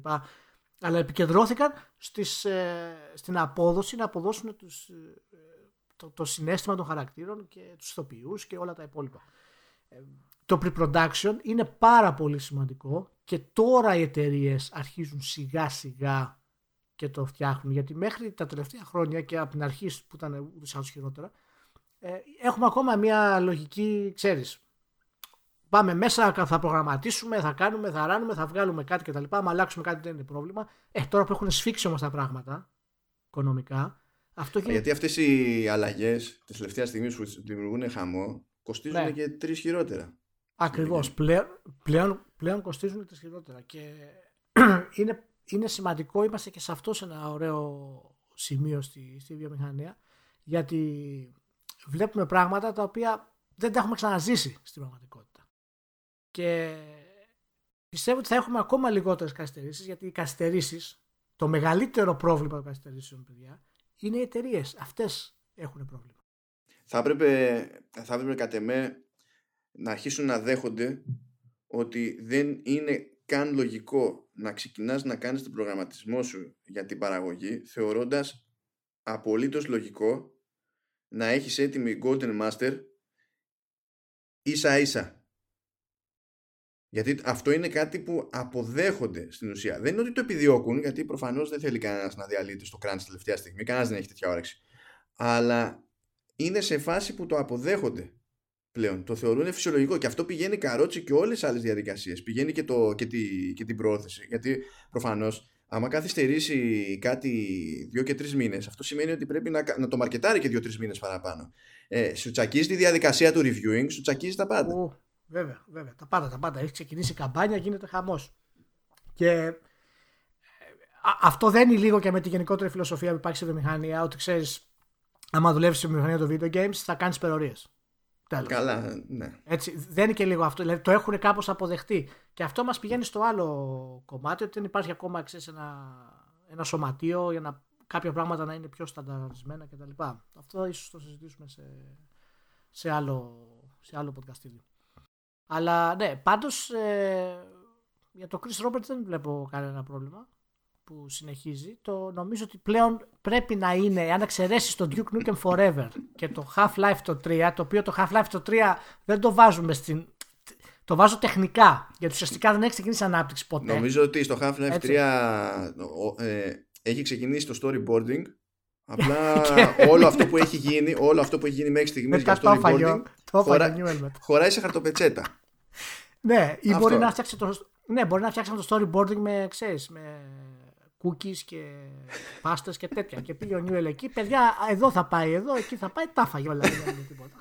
Αλλά επικεντρώθηκαν στις, ε, στην απόδοση να αποδώσουν τους, ε, το, το συνέστημα των χαρακτήρων και τους ηθοποιούς και όλα τα υπόλοιπα. Ε, το pre-production είναι πάρα πολύ σημαντικό και τώρα οι εταιρείες αρχίζουν σιγά σιγά και το φτιάχνουν γιατί μέχρι τα τελευταία χρόνια και από την αρχή που ήταν ούτως άλλως χειρότερα ε, έχουμε ακόμα μια λογική, ξέρεις, πάμε μέσα, θα προγραμματίσουμε, θα κάνουμε, θα ράνουμε, θα βγάλουμε κάτι κτλ. Αν αλλάξουμε κάτι δεν είναι πρόβλημα. Ε, τώρα που έχουν σφίξει όμως τα πράγματα οικονομικά, αυτό Γιατί αυτές οι αλλαγές της τελευταίας στιγμής που δημιουργούν χαμό κοστίζουν ναι. και τρεις χειρότερα. Ακριβώς. Πλέον, πλέον, πλέον κοστίζουν τρεις χειρότερα. Και είναι, είναι σημαντικό, είμαστε και σε αυτό σε ένα ωραίο σημείο στη, στη βιομηχανία, γιατί βλέπουμε πράγματα τα οποία δεν τα έχουμε ξαναζήσει στην πραγματικότητα. Και πιστεύω ότι θα έχουμε ακόμα λιγότερες καθυστερήσεις, γιατί οι καθυστερήσεις, το μεγαλύτερο πρόβλημα των καθυστερήσεων, παιδιά, είναι οι εταιρείες. Αυτές έχουν πρόβλημα. Θα έπρεπε, θα έπρεπε κατ' εμέ να αρχίσουν να δέχονται ότι δεν είναι καν λογικό να ξεκινάς να κάνεις τον προγραμματισμό σου για την παραγωγή θεωρώντας απολύτως λογικό να έχεις έτοιμη Golden Master ίσα ίσα. Γιατί αυτό είναι κάτι που αποδέχονται στην ουσία. Δεν είναι ότι το επιδιώκουν, γιατί προφανώς δεν θέλει κανένας να διαλύεται στο crunch τελευταία στιγμή. Κανένας δεν έχει τέτοια όρεξη. Αλλά είναι σε φάση που το αποδέχονται πλέον. Το θεωρούν φυσιολογικό. Και αυτό πηγαίνει καρότσι και όλες τι άλλες διαδικασίες. Πηγαίνει και, το, και, τη, και την πρόθεση. Γιατί προφανώς, άμα καθυστερήσει κάτι δύο και τρεις μήνες, αυτό σημαίνει ότι πρέπει να, να το μαρκετάρει και δύο-τρεις μήνες παραπάνω. Ε, σου τσακίζει τη διαδικασία του reviewing, σου τσακίζει τα πάντα. Βέβαια, βέβαια. Τα πάντα, τα πάντα. Έχει ξεκινήσει η καμπάνια, γίνεται χαμός. Και ε, αυτό δεν είναι λίγο και με τη γενικότερη φιλοσοφία που υπάρχει στη βιομηχανία, ότι ξέρεις, άμα δουλεύεις στη βιομηχανία των video games, θα κάνεις υπερορίε. Καλά, ναι. Έτσι, δεν είναι και λίγο αυτό. Δηλαδή το έχουν κάπως αποδεχτεί. Και αυτό μας πηγαίνει στο άλλο κομμάτι, ότι δεν υπάρχει ακόμα ξέρεις, ένα, ένα σωματείο για να κάποια πράγματα να είναι πιο στανταρισμένα κτλ. Αυτό ίσως το συζητήσουμε σε, σε άλλο, σε άλλο podcast. Αλλά ναι, πάντως ε, για το Chris Roberts δεν βλέπω κανένα πρόβλημα που συνεχίζει. Το νομίζω ότι πλέον πρέπει να είναι, αν εξαιρέσεις το Duke Nukem Forever και το Half-Life το 3, το οποίο το Half-Life το 3 δεν το βάζουμε στην. Το βάζω τεχνικά, γιατί ουσιαστικά δεν έχει ξεκινήσει ανάπτυξη ποτέ. Νομίζω ότι στο Half-Life 3 ε, έχει ξεκινήσει το storyboarding. Απλά όλο αυτό που έχει γίνει, όλο αυτό που έχει γίνει μέχρι στιγμής για storyboarding χωρά, χωράει σε χαρτοπετσέτα. ναι, ή μπορεί να φτιάξει το, ναι, μπορεί να φτιάξει το storyboarding με, ξέρεις, με cookies και πάστες και τέτοια. και πήγε ο Νιούελ εκεί, παιδιά, εδώ θα πάει, εδώ, εκεί θα πάει, τα φάγε όλα. Δεν τίποτα.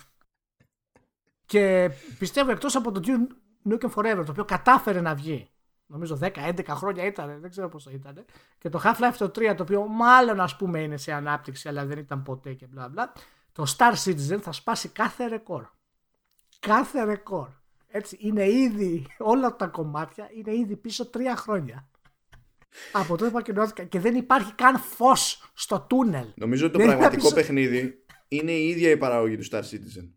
και πιστεύω εκτός από το Duke Nukem Forever, το οποίο κατάφερε να βγει νομίζω 10-11 χρόνια ήταν, δεν ξέρω πόσο ήταν. Και το Half-Life το 3, το οποίο μάλλον ας πούμε είναι σε ανάπτυξη, αλλά δεν ήταν ποτέ και μπλα μπλα. Το Star Citizen θα σπάσει κάθε ρεκόρ. Κάθε ρεκόρ. Έτσι, είναι ήδη, όλα τα κομμάτια είναι ήδη πίσω τρία χρόνια. Από τότε που ακοινώθηκα και δεν υπάρχει καν φως στο τούνελ. Νομίζω ότι το πραγματικό παιχνίδι είναι η ίδια η παραγωγή του Star Citizen.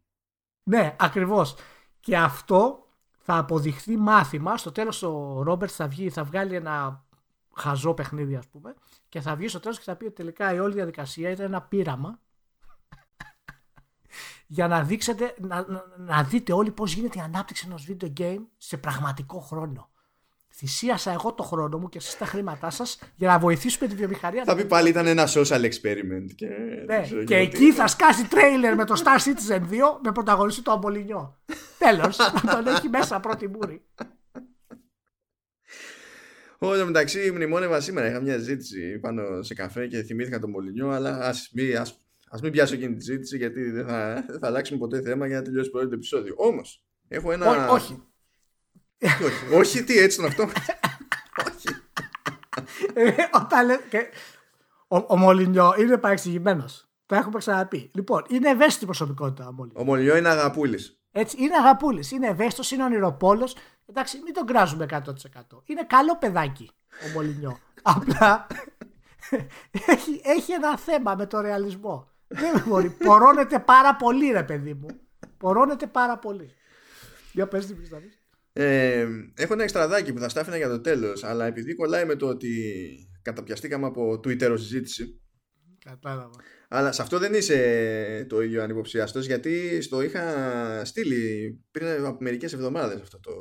Ναι, ακριβώς. Και αυτό θα αποδειχθεί μάθημα. Στο τέλος ο Ρόμπερτ θα, βγει, θα βγάλει ένα χαζό παιχνίδι, ας πούμε, και θα βγει στο τέλος και θα πει ότι τελικά η όλη διαδικασία ήταν ένα πείραμα για να δείξετε, να, να, να δείτε όλοι πώς γίνεται η ανάπτυξη ενός video game σε πραγματικό χρόνο. Θυσίασα εγώ το χρόνο μου και εσείς τα χρήματά σας για να βοηθήσουμε τη βιομηχανία. Θα πει πάλι ήταν ένα social experiment. Και, ναι, και εκεί θα σκάσει τρέιλερ με το Star Citizen 2 με πρωταγωνιστή το Αμπολινιό. Τέλος, να τον έχει μέσα πρώτη μούρη. Όλο μεταξύ μνημόνευα σήμερα. Είχα μια ζήτηση πάνω σε καφέ και θυμήθηκα τον Μολυνιό, αλλά ας μην, ας, ας μην πιάσω εκείνη τη ζήτηση γιατί δεν θα, δεν θα αλλάξουμε ποτέ θέμα για να τελειώσει το επεισόδιο. Όμως, έχω ένα. Ό, όχι. Όχι. όχι, τι έτσι τον αυτό. όχι. Ε, όταν λέ, και... Ο, ο Μολυνιό είναι παρεξηγημένος. Το έχουμε ξαναπεί. Λοιπόν, είναι ευαίσθητη προσωπικότητα ο Μολυνιό. Ο Μολυνιό είναι αγαπούλης. Έτσι, είναι αγαπούλης, είναι ευαίσθητος, είναι ονειροπόλος. Εντάξει, μην τον κράζουμε 100%. Είναι καλό παιδάκι ο Μολυνιό. Απλά έχει, έχει ένα θέμα με το ρεαλισμό. Δεν μπορεί. Πορώνεται πάρα πολύ, ρε παιδί μου. Πορώνεται πάρα πολύ. Για πες τι ε, έχω ένα εξτραδάκι που θα στάφηνα για το τέλος αλλά επειδή κολλάει με το ότι καταπιαστήκαμε από Twitter συζήτηση Κατάλαβα. Αλλά σε αυτό δεν είσαι το ίδιο ανυποψιαστός γιατί στο είχα στείλει πριν από μερικές εβδομάδες αυτό το...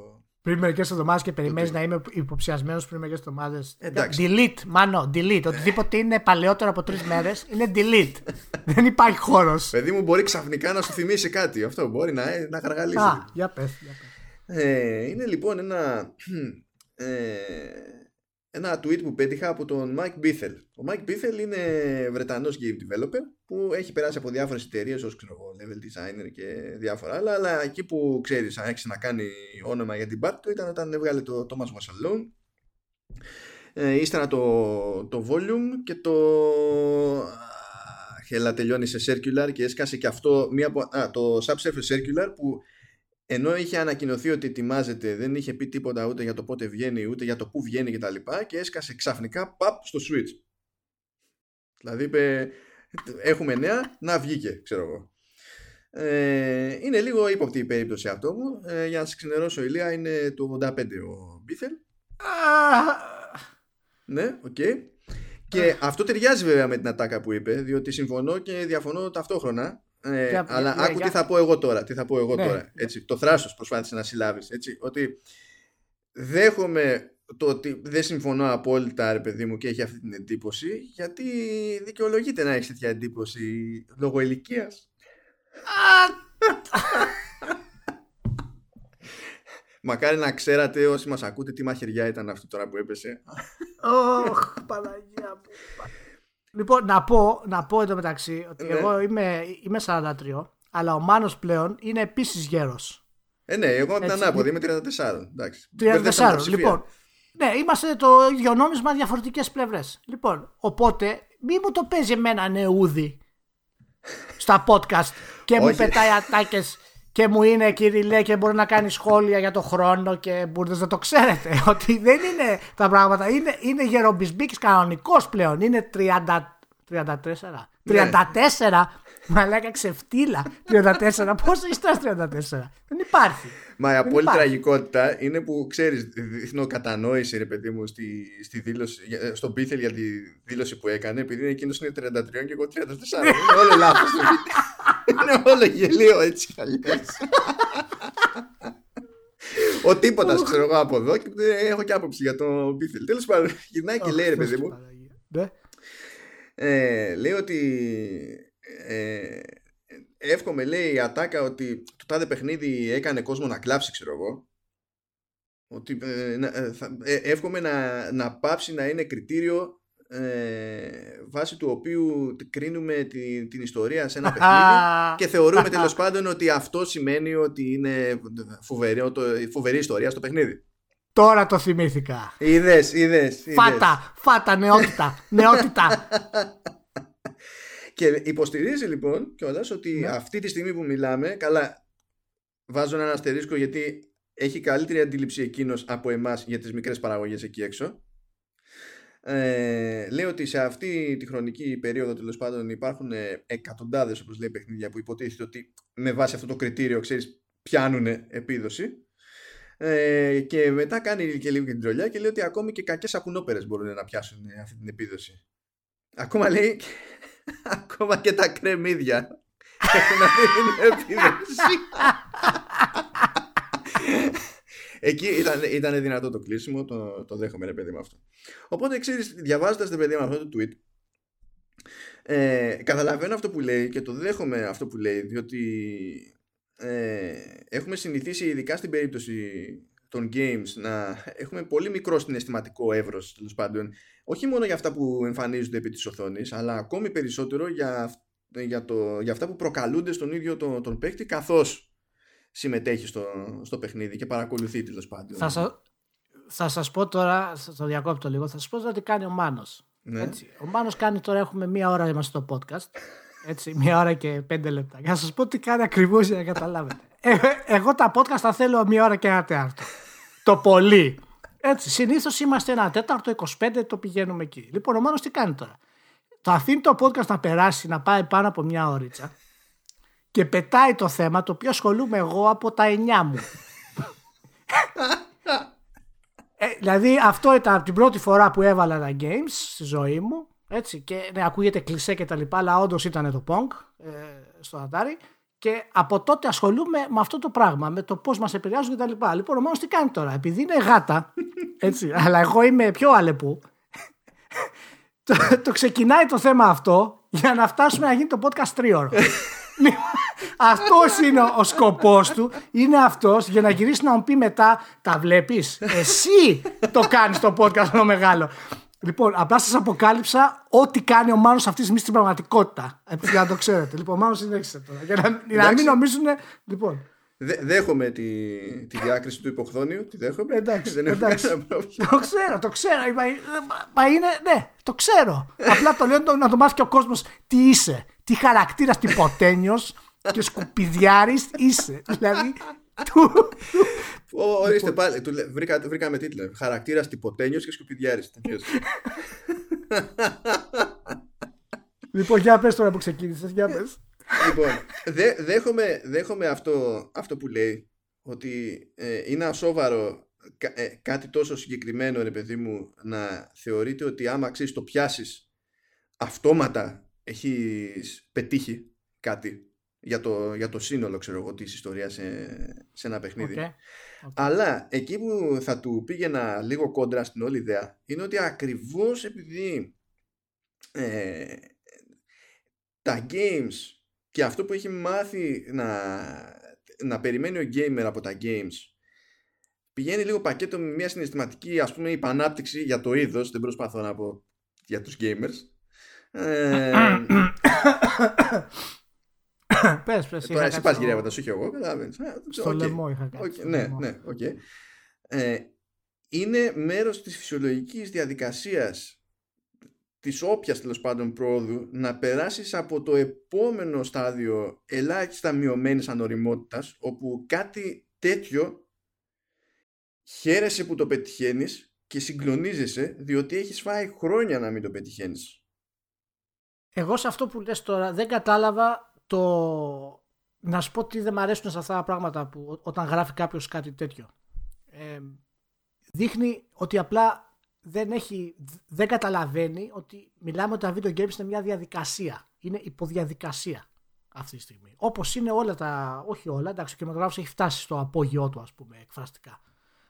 Πριν μερικές εβδομάδες και περιμένεις να είμαι υποψιασμένος πριν μερικές εβδομάδες. Delete, μάνο, delete. Οτιδήποτε είναι παλαιότερο από τρεις μέρες είναι delete. δεν υπάρχει χώρος. Παιδί μου μπορεί ξαφνικά να σου θυμίσει κάτι. Αυτό μπορεί να, να γαργαλίσει. Α, για πες. Ε, είναι λοιπόν ένα. Ε, ένα tweet που πέτυχα από τον Mike Bithell. Ο Mike Bithell είναι Βρετανός game developer που έχει περάσει από διάφορες εταιρείες ως ξέρω, level designer και διάφορα άλλα αλλά εκεί που ξέρεις αν έχεις να κάνει όνομα για την part του ήταν όταν έβγαλε το Thomas Was Alone ε, ύστερα το, το volume και το Χέλα τελειώνει σε circular και έσκασε και αυτό μία από, α, το subsurface circular που ενώ είχε ανακοινωθεί ότι ετοιμάζεται, δεν είχε πει τίποτα ούτε για το πότε βγαίνει, ούτε για το πού βγαίνει κτλ. Και, και έσκασε ξαφνικά παπ στο Switch. Δηλαδή είπε, έχουμε νέα, να βγήκε, ξέρω εγώ. Ε, είναι λίγο ύποπτη η περίπτωση αυτό μου. Ε, για να σας ξενερώσω, Ηλία, είναι του 85 ο Bithell. ναι, OK. Okay. Και αυτό ταιριάζει βέβαια με την ατάκα που είπε, διότι συμφωνώ και διαφωνώ ταυτόχρονα. Ε, αλλά για, άκου τι θα πω εγώ τώρα. Τι θα πω εγώ ναι. τώρα. Έτσι, το θράσος προσπάθησες να συλλάβεις. Ότι δέχομαι το ότι δεν συμφωνώ απόλυτα ρε παιδί μου και έχει αυτή την εντύπωση γιατί δικαιολογείται να έχεις τέτοια εντύπωση λόγω ηλικίας. Μακάρι να ξέρατε όσοι μας ακούτε τι μαχαιριά ήταν αυτό τώρα που έπεσε. Ωχ, Παναγία μου. Λοιπόν, να πω, να πω εδώ μεταξύ ότι ναι. εγώ είμαι, είμαι 43, αλλά ο Μάνος πλέον είναι επίσης γέρος. Ε, ναι, εγώ την ανάποδη, είμαι 34. Εντάξει. 34, λοιπόν. Ναι, είμαστε το ίδιο νόμισμα, διαφορετικές πλευρές. Λοιπόν, οπότε, μη μου το παίζει εμένα νεούδι στα podcast και μου πετάει ατάκες και μου είναι Κυριλέ και μπορεί να κάνει σχόλια για το χρόνο και μπορείτε να το ξέρετε ότι δεν είναι τα πράγματα. Είναι, είναι γερομπισμπίκης κανονικός πλέον. Είναι 30, 34. 34. Μα λέγα ξεφτύλα. 34. Πόσο είστε 34. Δεν υπάρχει. Μα η απόλυτη τραγικότητα είναι που ξέρεις, δείχνω κατανόηση ρε παιδί μου στη, στη δήλωση, στον Πίθελ για τη δήλωση που έκανε, επειδή εκείνος είναι 33 και εγώ 34. είναι όλο λάθος. είναι όλο γελίο έτσι κι Ο τίποτας ξέρω εγώ από εδώ και έχω και άποψη για τον Πίθελ. Τέλος πάντων, γυρνάει και λέει ρε παιδί μου. Ναι. Ε, λέει ότι ε, εύχομαι λέει η ατάκα ότι το τάδε παιχνίδι έκανε κόσμο να κλάψει ξέρω εγώ ότι ε, ε, ε, εύχομαι να, να πάψει να είναι κριτήριο ε, βάσει του οποίου κρίνουμε την, την ιστορία σε ένα παιχνίδι και θεωρούμε τέλος πάντων ότι αυτό σημαίνει ότι είναι φοβερή, το, φοβερή ιστορία στο παιχνίδι. Τώρα το θυμήθηκα. Είδες, είδες. Φάτα, φάτα, νεότητα, νεότητα. Και υποστηρίζει λοιπόν κιόλας ότι ναι. αυτή τη στιγμή που μιλάμε, καλά, βάζω ένα αστερίσκο γιατί έχει καλύτερη αντίληψη εκείνος από εμάς για τις μικρές παραγωγές εκεί έξω. Ε, λέει ότι σε αυτή τη χρονική περίοδο τέλος πάντων υπάρχουν εκατοντάδες, όπως λέει, παιχνίδια που υποτίθεται ότι με βάση αυτό το κριτήριο, ξέρεις, πιάνουν επίδοση. Ε, και μετά κάνει και λίγο και την τρολιά και λέει ότι ακόμη και κακές ακουνόπερε μπορούν να πιάσουν αυτή την επίδοση. Ακόμα λέει Ακόμα και τα κρεμμύδια έχουν αυτή την επίδοση. εκεί ήταν, ήταν δυνατό το κλείσιμο, το, το δέχομαι ρε παιδί με αυτό. Οπότε ξέρεις, διαβάζοντας το παιδί με αυτό το tweet, ε, καταλαβαίνω αυτό που λέει και το δέχομαι αυτό που λέει, διότι ε, έχουμε συνηθίσει ειδικά στην περίπτωση των games να έχουμε πολύ μικρό συναισθηματικό εύρος τέλος πάντων όχι μόνο για αυτά που εμφανίζονται επί της οθόνης αλλά ακόμη περισσότερο για, για, το, για αυτά που προκαλούνται στον ίδιο τον, τον παίκτη καθώς συμμετέχει στο, στο παιχνίδι και παρακολουθεί τέλος πάντων. Θα, σα, θα σας πω τώρα, θα το διακόπτω λίγο, θα σας πω τώρα τι κάνει ο Μάνος. Ναι. Έτσι. Ο Μάνος κάνει τώρα, έχουμε μία ώρα είμαστε στο podcast, έτσι, μία ώρα και πέντε λεπτά. Για να σας πω τι κάνει ακριβώς για να καταλάβετε. Ε, εγώ τα podcast θα θέλω μία ώρα και ένα τέταρτο. το πολύ. Έτσι, συνήθως είμαστε ένα τέταρτο, 25 το πηγαίνουμε εκεί. Λοιπόν, ο Μάνος τι κάνει τώρα. Το αφήνει το podcast να περάσει, να πάει πάνω από μια ώριτσα και πετάει το θέμα το οποίο ασχολούμαι εγώ από τα 9 μου. ε, δηλαδή αυτό ήταν την πρώτη φορά που έβαλα τα games στη ζωή μου έτσι, και ναι, ακούγεται κλισέ και τα λοιπά αλλά όντως ήταν το Pong ε, στο Atari και από τότε ασχολούμαι με αυτό το πράγμα, με το πώς μας επηρεάζουν και τα λοιπά. Λοιπόν, ο Μάνος τι κάνει τώρα, επειδή είναι γάτα, έτσι, αλλά εγώ είμαι πιο αλεπού, το, το ξεκινάει το θέμα αυτό για να φτάσουμε να γίνει το podcast τρίωρο. Αυτός είναι ο σκοπός του. Είναι αυτός για να γυρίσει να μου πει μετά, τα βλέπεις; Εσύ το κάνεις το podcast το μεγάλο. Λοιπόν, απλά σας αποκάλυψα ό,τι κάνει ο Μάνος αυτής της στιγμή στην πραγματικότητα. Για να το ξέρετε. Λοιπόν, ο Μάνο συνέχισε τώρα. Για να, να μην νομίζουν. Λοιπόν. Δε, δέχομαι τη, τη διάκριση του υποχθόνιου. Τη δέχομαι. Εντάξει, δεν εντάξει. το ξέρω, το ξέρω. Μα, μα είναι, ναι, το ξέρω. Απλά το λέω να το μάθει και ο κόσμος τι είσαι. Τι χαρακτήρας τυποτένιο και σκουπιδιάρης είσαι. Δηλαδή. Του... Ορίστε πάλι, του, βρήκα, βρήκαμε τίτλο. Χαρακτήρας τυποτένιο και σκουπιδιάρης. λοιπόν, για πες τώρα που ξεκίνησες, για πες. Λοιπόν, δέ, δέχομαι, δέχομαι αυτό, αυτό που λέει ότι ε, είναι ασόβαρο ε, κάτι τόσο συγκεκριμένο ρε παιδί μου να θεωρείται ότι άμα ξέρεις το πιάσεις αυτόματα έχεις πετύχει κάτι για το, για το σύνολο ξέρω εγώ της ιστορίας σε, σε ένα παιχνίδι okay. αλλά εκεί που θα του πήγαινα λίγο κόντρα στην όλη ιδέα είναι ότι ακριβώς επειδή ε, τα games και αυτό που έχει μάθει να, να περιμένει ο gamer από τα games πηγαίνει λίγο πακέτο με μια συναισθηματική ας πούμε υπανάπτυξη για το είδος δεν προσπαθώ να πω για τους gamers ε, πες, πες. Τώρα εσύ πας γυρεύοντας, όχι εγώ. Στο λαιμό είχα κάτι. Ναι, ναι, οκ. Ε, είναι μέρος της φυσιολογικής διαδικασίας της όποιας τέλος πάντων πρόοδου να περάσεις από το επόμενο στάδιο ελάχιστα μειωμένης ανοριμότητας όπου κάτι τέτοιο χαίρεσαι που το πετυχαίνεις και συγκλονίζεσαι διότι έχεις φάει χρόνια να μην το πετυχαίνεις. Εγώ σε αυτό που λες τώρα δεν κατάλαβα το... Να σου πω τι δεν μου αρέσουν σε αυτά τα πράγματα που όταν γράφει κάποιος κάτι τέτοιο. Ε, δείχνει ότι απλά δεν, έχει, δεν καταλαβαίνει ότι μιλάμε ότι τα video games είναι μια διαδικασία. Είναι υποδιαδικασία αυτή τη στιγμή. Όπως είναι όλα τα. Όχι όλα, εντάξει, ο κινηματογράφος έχει φτάσει στο απόγειό του, ας πούμε, εκφραστικά.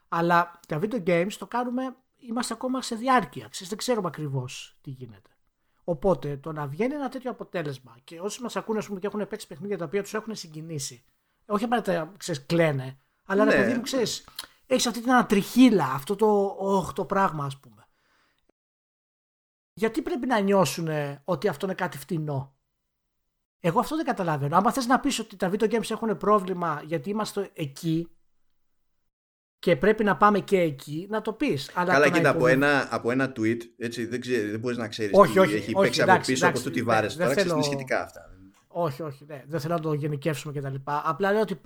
Αλλά τα video games το κάνουμε. Είμαστε ακόμα σε διάρκεια. Ξέρεις, δεν ξέρουμε ακριβώς τι γίνεται. Οπότε το να βγαίνει ένα τέτοιο αποτέλεσμα και όσοι μας ακούνε πούμε, και έχουν παίξει παιχνίδια τα οποία τους έχουν συγκινήσει, όχι απαραίτητα κλαίνε, αλλά ναι. να παιδί μου ξέρεις, έχεις αυτή την ανατριχίλα, αυτό το, oh, το πράγμα ας πούμε. Γιατί πρέπει να νιώσουν ότι αυτό είναι κάτι φτηνό; Εγώ αυτό δεν καταλαβαίνω. Άμα θες να πεις ότι τα video games έχουν πρόβλημα γιατί είμαστε εκεί και πρέπει να πάμε και εκεί, να το πεις. Αλλά Καλά, κοίτα, από, ένα, από ένα tweet, έτσι, δεν, ξέρει, δεν μπορείς να ξέρεις όχι, τι όχι, έχει όχι, παίξει εντάξει, από πίσω, όπως το τι βάρες. Τώρα θέλω... ξέρεις σχετικά αυτά. Όχι, όχι, ναι, δεν θέλω να το γενικεύσουμε κτλ. Απλά λέω ότι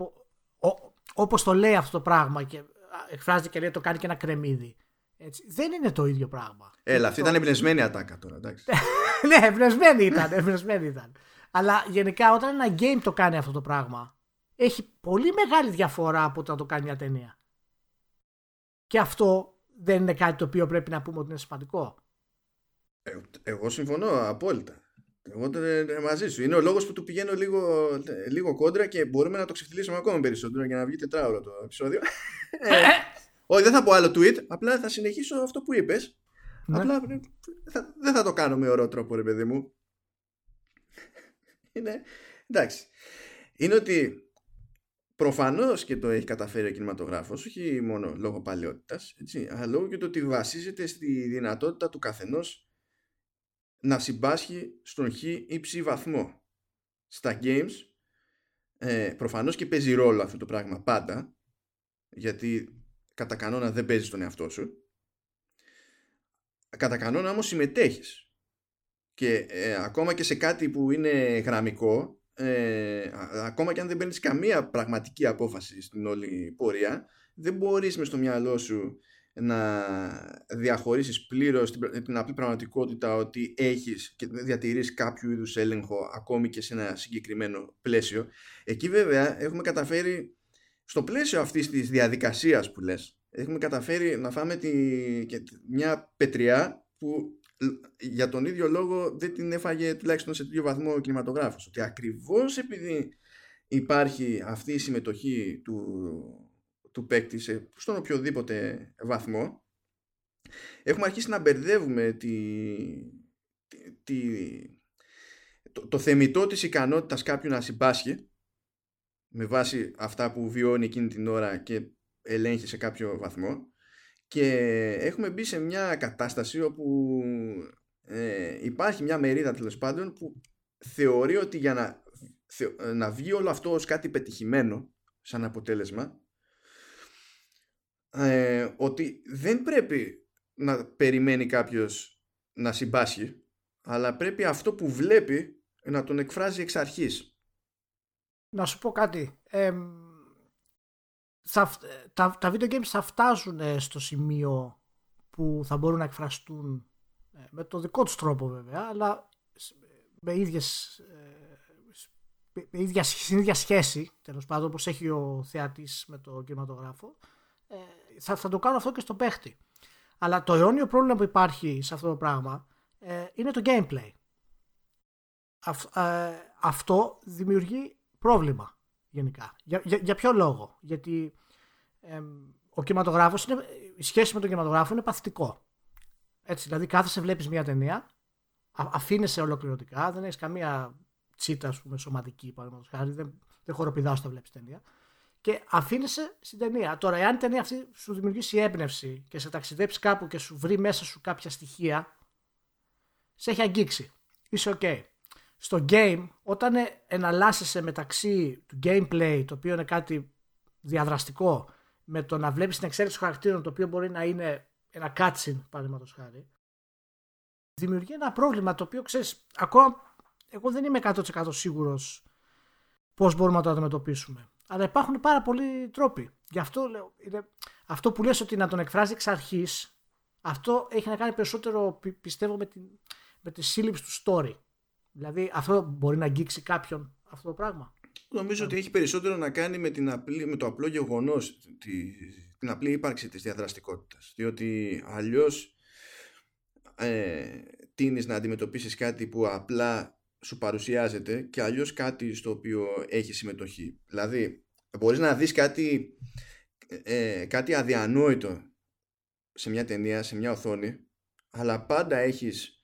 όπως το λέει αυτό το πράγμα και εκφράζεται και λέει το κάνει και ένα κρεμμύδι. Έτσι. Δεν είναι το ίδιο πράγμα. Έλα, αυτή ήταν εμπνευσμένη ατάκα τώρα, εντάξει. ναι, εμπνευσμένη ήταν, εμπνευσμένη ήταν. Αλλά γενικά όταν ένα game το κάνει αυτό το πράγμα, έχει πολύ μεγάλη διαφορά από όταν το κάνει μια ταινία. Και αυτό δεν είναι κάτι το οποίο πρέπει να πούμε ότι είναι σημαντικό. Ε, εγώ συμφωνώ απόλυτα. Εγώ μαζί σου. Είναι ο λόγος που του πηγαίνω λίγο, λίγο κόντρα και μπορούμε να το ξεφτυλίσουμε ακόμα περισσότερο για να βγει τετράωρο το επεισόδιο. Όχι, δεν θα πω άλλο tweet, απλά θα συνεχίσω αυτό που είπες. Ναι. Απλά θα, δεν θα το κάνω με ωραίο τρόπο, ρε παιδί μου. Είναι, εντάξει. Είναι ότι προφανώς και το έχει καταφέρει ο κινηματογράφος, όχι μόνο λόγω παλαιότητας, έτσι, αλλά λόγω και το ότι βασίζεται στη δυνατότητα του καθενός να συμπάσχει στον χ ή ψ βαθμό. Στα games, ε, προφανώς και παίζει ρόλο αυτό το πράγμα πάντα, γιατί κατά κανόνα δεν παίζεις τον εαυτό σου. Κατά κανόνα όμως συμμετέχεις. Και ε, ακόμα και σε κάτι που είναι γραμμικό, ε, ακόμα και αν δεν παίρνεις καμία πραγματική απόφαση στην όλη πορεία, δεν μπορείς μες στο μυαλό σου να διαχωρίσεις πλήρως την, την απλή πραγματικότητα ότι έχεις και διατηρείς κάποιο είδους έλεγχο ακόμη και σε ένα συγκεκριμένο πλαίσιο. Εκεί βέβαια έχουμε καταφέρει στο πλαίσιο αυτής της διαδικασίας που λες έχουμε καταφέρει να φάμε τη, μια πετριά που για τον ίδιο λόγο δεν την έφαγε τουλάχιστον σε τέτοιο βαθμό ο κινηματογράφος. Ότι ακριβώς επειδή υπάρχει αυτή η συμμετοχή του, του παίκτη σε, στον οποιοδήποτε βαθμό έχουμε αρχίσει να μπερδεύουμε τη, τη, το, το θεμητό της ικανότητας κάποιου να συμπάσχει με βάση αυτά που βιώνει εκείνη την ώρα και ελέγχει σε κάποιο βαθμό και έχουμε μπει σε μια κατάσταση όπου ε, υπάρχει μια μερίδα τέλος πάντων που θεωρεί ότι για να, να βγει όλο αυτό ως κάτι πετυχημένο σαν αποτέλεσμα ε, ότι δεν πρέπει να περιμένει κάποιος να συμπάσχει αλλά πρέπει αυτό που βλέπει να τον εκφράζει εξ αρχής. Να σου πω κάτι. Ε, θα, τα, τα video games θα φτάσουν ε, στο σημείο που θα μπορούν να εκφραστούν ε, με το δικό τους τρόπο βέβαια αλλά με ίδιες ε, με ίδια, στην ίδια σχέση τέλος πάντων όπως έχει ο θεατής με το κινηματογράφο θα, θα το κάνω αυτό και στο παίχτη. Αλλά το αιώνιο πρόβλημα που υπάρχει σε αυτό το πράγμα είναι το gameplay. Αυτό δημιουργεί πρόβλημα γενικά. Για, για, για ποιο λόγο; Γιατί ο κινηματογράφος είναι, η σχέση με τον κινηματογράφο είναι παθητικό. Έτσι, δηλαδή κάθεσαι, βλέπεις μια ταινία, αφήνεσαι ολοκληρωτικά, δεν έχεις καμία τσίτα, ας πούμε, σωματική, παραδείγματος χάρη, δεν, δεν χοροπηδάς όταν βλέπεις ταινία. Και αφήνεσαι στην ταινία. Τώρα, εάν η ταινία αυτή σου δημιουργήσει έμπνευση και σε ταξιδέψει κάπου και σου βρει μέσα σου κάποια στοιχεία, σε έχει αγγίξει. Είσαι ok στο game, όταν εναλλάσσεσαι μεταξύ του gameplay, το οποίο είναι κάτι διαδραστικό, με το να βλέπεις την εξέλιξη των χαρακτήρων, το οποίο μπορεί να είναι ένα cutscene, παραδείγματος χάρη, δημιουργεί ένα πρόβλημα το οποίο ξέρεις, ακόμα εγώ δεν είμαι 100% σίγουρος πώς μπορούμε να το αντιμετωπίσουμε. Αλλά υπάρχουν πάρα πολλοί τρόποι. Γι' αυτό λέω, είναι, αυτό που λες ότι να τον εκφράζει εξ αρχής, αυτό έχει να κάνει περισσότερο, πιστεύω, με, την, με τη σύλληψη του story. Δηλαδή αυτό μπορεί να αγγίξει κάποιον αυτό το πράγμα. Νομίζω ότι έχει περισσότερο να κάνει με, την απλή, με το απλό γεγονός, την απλή ύπαρξη της διαδραστικότητας. Διότι αλλιώς ε, τίνεις να αντιμετωπίσεις κάτι που απλά σου παρουσιάζεται και αλλιώς κάτι στο οποίο έχεις συμμετοχή. Δηλαδή, μπορείς να δεις κάτι, ε, κάτι αδιανόητο σε μια ταινία, σε μια οθόνη, αλλά πάντα έχεις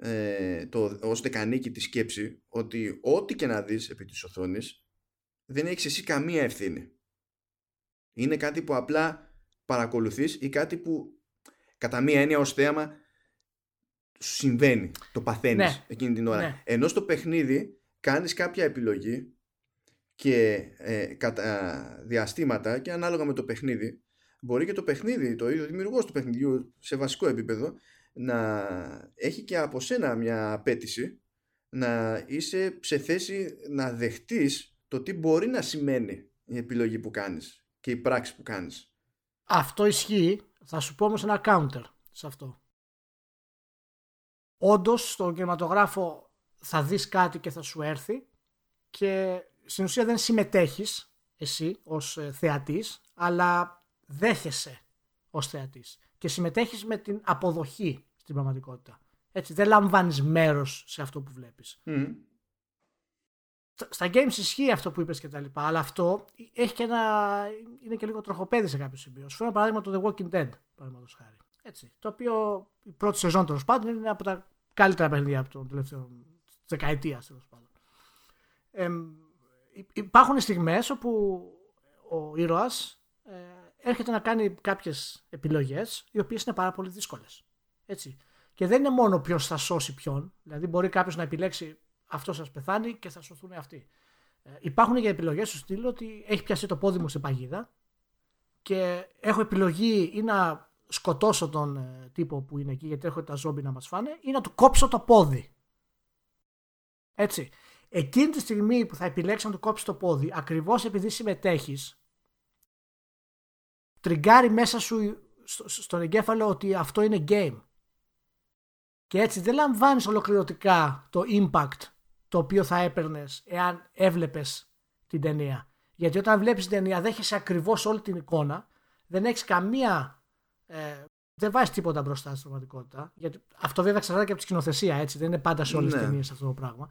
ε, το, ως δεκανίκη τη σκέψη ότι ό,τι και να δεις επί της οθόνης δεν έχεις εσύ καμία ευθύνη. Είναι κάτι που απλά παρακολουθείς ή κάτι που κατά μία έννοια ως θέαμα σου συμβαίνει, το παθαίνεις ναι. εκείνη την ώρα. Ναι. Ενώ στο παιχνίδι κάνεις κάποια επιλογή και ε, κατά διαστήματα και ανάλογα με το παιχνίδι μπορεί και το παιχνίδι, το ίδιο δημιουργός του παιχνιδιού σε βασικό επίπεδο να έχει και από σένα μια απέτηση να είσαι σε θέση να δεχτείς το τι μπορεί να σημαίνει η επιλογή που κάνεις και η πράξη που κάνεις. Αυτό ισχύει. Θα σου πω όμως ένα counter σε αυτό. Όντως στον κινηματογράφο θα δεις κάτι και θα σου έρθει και στην ουσία δεν συμμετέχεις εσύ ως ε, θεατής αλλά δέχεσαι ως θεατής και συμμετέχεις με την αποδοχή στην πραγματικότητα. Έτσι, δεν λαμβάνεις μέρος σε αυτό που βλέπεις. στα games ισχύει αυτό που είπες και τα λοιπά, αλλά αυτό έχει και ένα, είναι και λίγο τροχοπέδι σε κάποιο σημείο. Σου φέρω παράδειγμα το The Walking Dead, παραδείγματος χάρη. Έτσι, το οποίο η πρώτη σεζόν τέλος πάντων είναι από τα καλύτερα παιχνίδια από τον τελευταίο δεκαετία τέλος πάντων. Ε, υπάρχουν στιγμές όπου ο ήρωας ε, έρχεται να κάνει κάποιες επιλογές οι οποίες είναι πάρα πολύ δύσκολες. Έτσι. Και δεν είναι μόνο ποιος θα σώσει ποιον. Δηλαδή, μπορεί κάποιος να επιλέξει αυτό σας πεθάνει και θα σωθούν αυτοί. Ε, υπάρχουν και επιλογές στο στυλ ότι έχει πιάσει το πόδι μου σε παγίδα και έχω επιλογή ή να σκοτώσω τον ε, τύπο που είναι εκεί γιατί έχω τα ζόμπι να μας φάνε ή να του κόψω το πόδι. Έτσι. Εκείνη τη στιγμή που θα επιλέξει να του κόψει το πόδι ακριβώς επειδή συμμετέχεις τριγκάρει μέσα σου στον εγκέφαλο ότι αυτό είναι game. Και έτσι δεν λαμβάνεις ολοκληρωτικά το impact το οποίο θα έπαιρνες εάν έβλεπες την ταινία. Γιατί όταν βλέπεις την ταινία δέχεσαι ακριβώς όλη την εικόνα, δεν έχεις καμία... Ε, δεν βάζεις τίποτα μπροστά στην πραγματικότητα. Γιατί αυτό βέβαια εξαρτάται και από τη σκηνοθεσία, έτσι. Δεν είναι πάντα σε όλες ναι. τι ταινίες αυτό το πράγμα.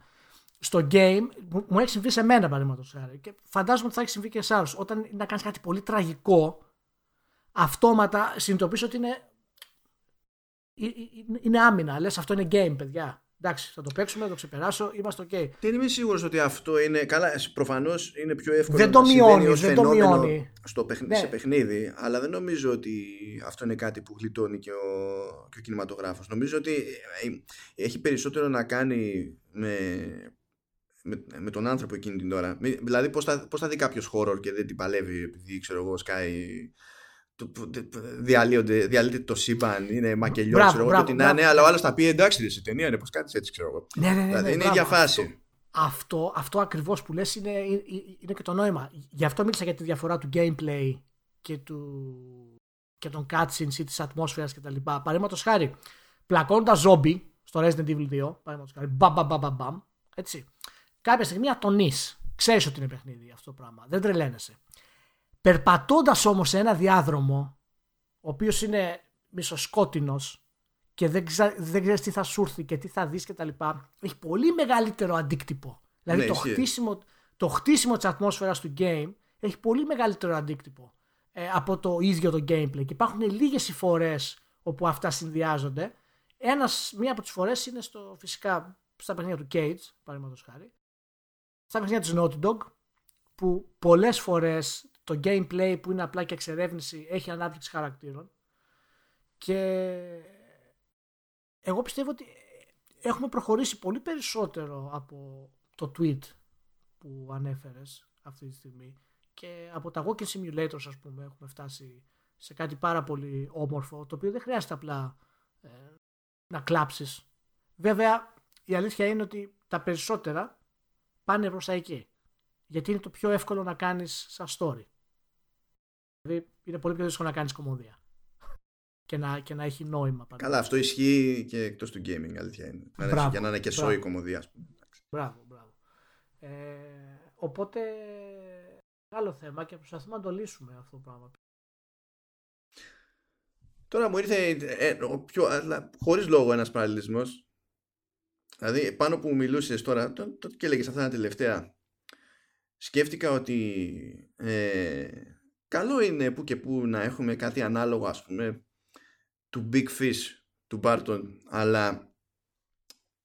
Στο game, μου έχει συμβεί σε μένα παραδείγματος χάρη. Και φαντάζομαι ότι θα έχει συμβεί και σε άλλους. Όταν να κάνεις κάτι πολύ τραγικό, αυτόματα συνειδητοποιείς ότι είναι είναι άμυνα. Λες αυτό είναι game, παιδιά. Εντάξει, θα το παίξουμε, θα το ξεπεράσω, είμαστε OK. Δεν είμαι σίγουρος ότι αυτό είναι. Καλά, προφανώς είναι πιο εύκολο δεν το μειώνεις, δεν το μειώνει. Στο παιχνίδι, ναι. σε παιχνίδι, αλλά δεν νομίζω ότι αυτό είναι κάτι που γλιτώνει και ο, και ο κινηματογράφος. Νομίζω ότι ε, έχει περισσότερο να κάνει με, με, με τον άνθρωπο εκείνη την ώρα. Δηλαδή, πώς θα, πώς θα δει κάποιος χώρο και δεν την παλεύει επειδή ξέρω εγώ, σκάει διαλύεται το σύμπαν, είναι μακελιό, ξέρω εγώ, το να είναι, αλλά ο άλλος θα πει εντάξει, δεν σε ταινία είναι, πως κάτι έτσι, ξέρω εγώ. Ναι, ναι, ναι, δηλαδή ναι, είναι για φάση. Αυτό, αυτό ακριβώς που λες είναι, είναι και το νόημα. Γι' αυτό μίλησα για τη διαφορά του gameplay και, του, και των cutscenes ή της ατμόσφαιρας κτλ. Παραδείγματος χάρη, πλακώντα ζόμπι στο Resident Evil 2, παραδείγματος χάρη, μπαμ, μπαμ, μπαμ, μπαμ, έτσι. Κάποια στιγμή ατονείς. Ξέρεις ότι είναι παιχνίδι αυτό το πράγμα. Δεν τρελαίνεσαι. Περπατώντας όμως σε ένα διάδρομο, ο οποίος είναι μισοσκότεινος και δεν, ξα... δεν ξέρεις τι θα σου έρθει και τι θα δεις και τα λοιπά, έχει πολύ μεγαλύτερο αντίκτυπο. Δηλαδή ναι, το, χτίσιμο, το χτίσιμο της ατμόσφαιρας του game έχει πολύ μεγαλύτερο αντίκτυπο ε, από το ίδιο το gameplay. Και υπάρχουν λίγες οι φορές όπου αυτά συνδυάζονται. Ένας, μία από τις φορές είναι στο, φυσικά στα παιχνίδια του Cage, παραδείγματος χάρη. Στα παιχνίδια της Naughty Dog, που πολλές φορές το gameplay που είναι απλά και εξερεύνηση έχει ανάπτυξη χαρακτήρων. Και εγώ πιστεύω ότι έχουμε προχωρήσει πολύ περισσότερο από το tweet που ανέφερες αυτή τη στιγμή και από τα walking simulators ας πούμε έχουμε φτάσει σε κάτι πάρα πολύ όμορφο το οποίο δεν χρειάζεται απλά ε, να κλάψεις. Βέβαια η αλήθεια είναι ότι τα περισσότερα πάνε προς τα εκεί γιατί είναι το πιο εύκολο να κάνεις σαν story Δηλαδή είναι πολύ πιο δύσκολο να κάνεις κομμωδία. Και να, και να έχει νόημα. Καλά, αυτό ισχύει και εκτός του gaming, αλήθεια είναι. Μπράβο, για να είναι και σόι κομμωδία, Μπράβο, μπράβο. Ε, οπότε, άλλο θέμα και προσπαθούμε να το λύσουμε αυτό το πράγμα. Τώρα μου ήρθε ε, πιο, χωρίς λόγο ένας παραλληλισμός δηλαδή πάνω που μιλούσες τώρα το, το, και έλεγες αυτά τα τελευταία σκέφτηκα ότι ε, καλό είναι που και που να έχουμε κάτι ανάλογο ας πούμε του Big Fish του Barton αλλά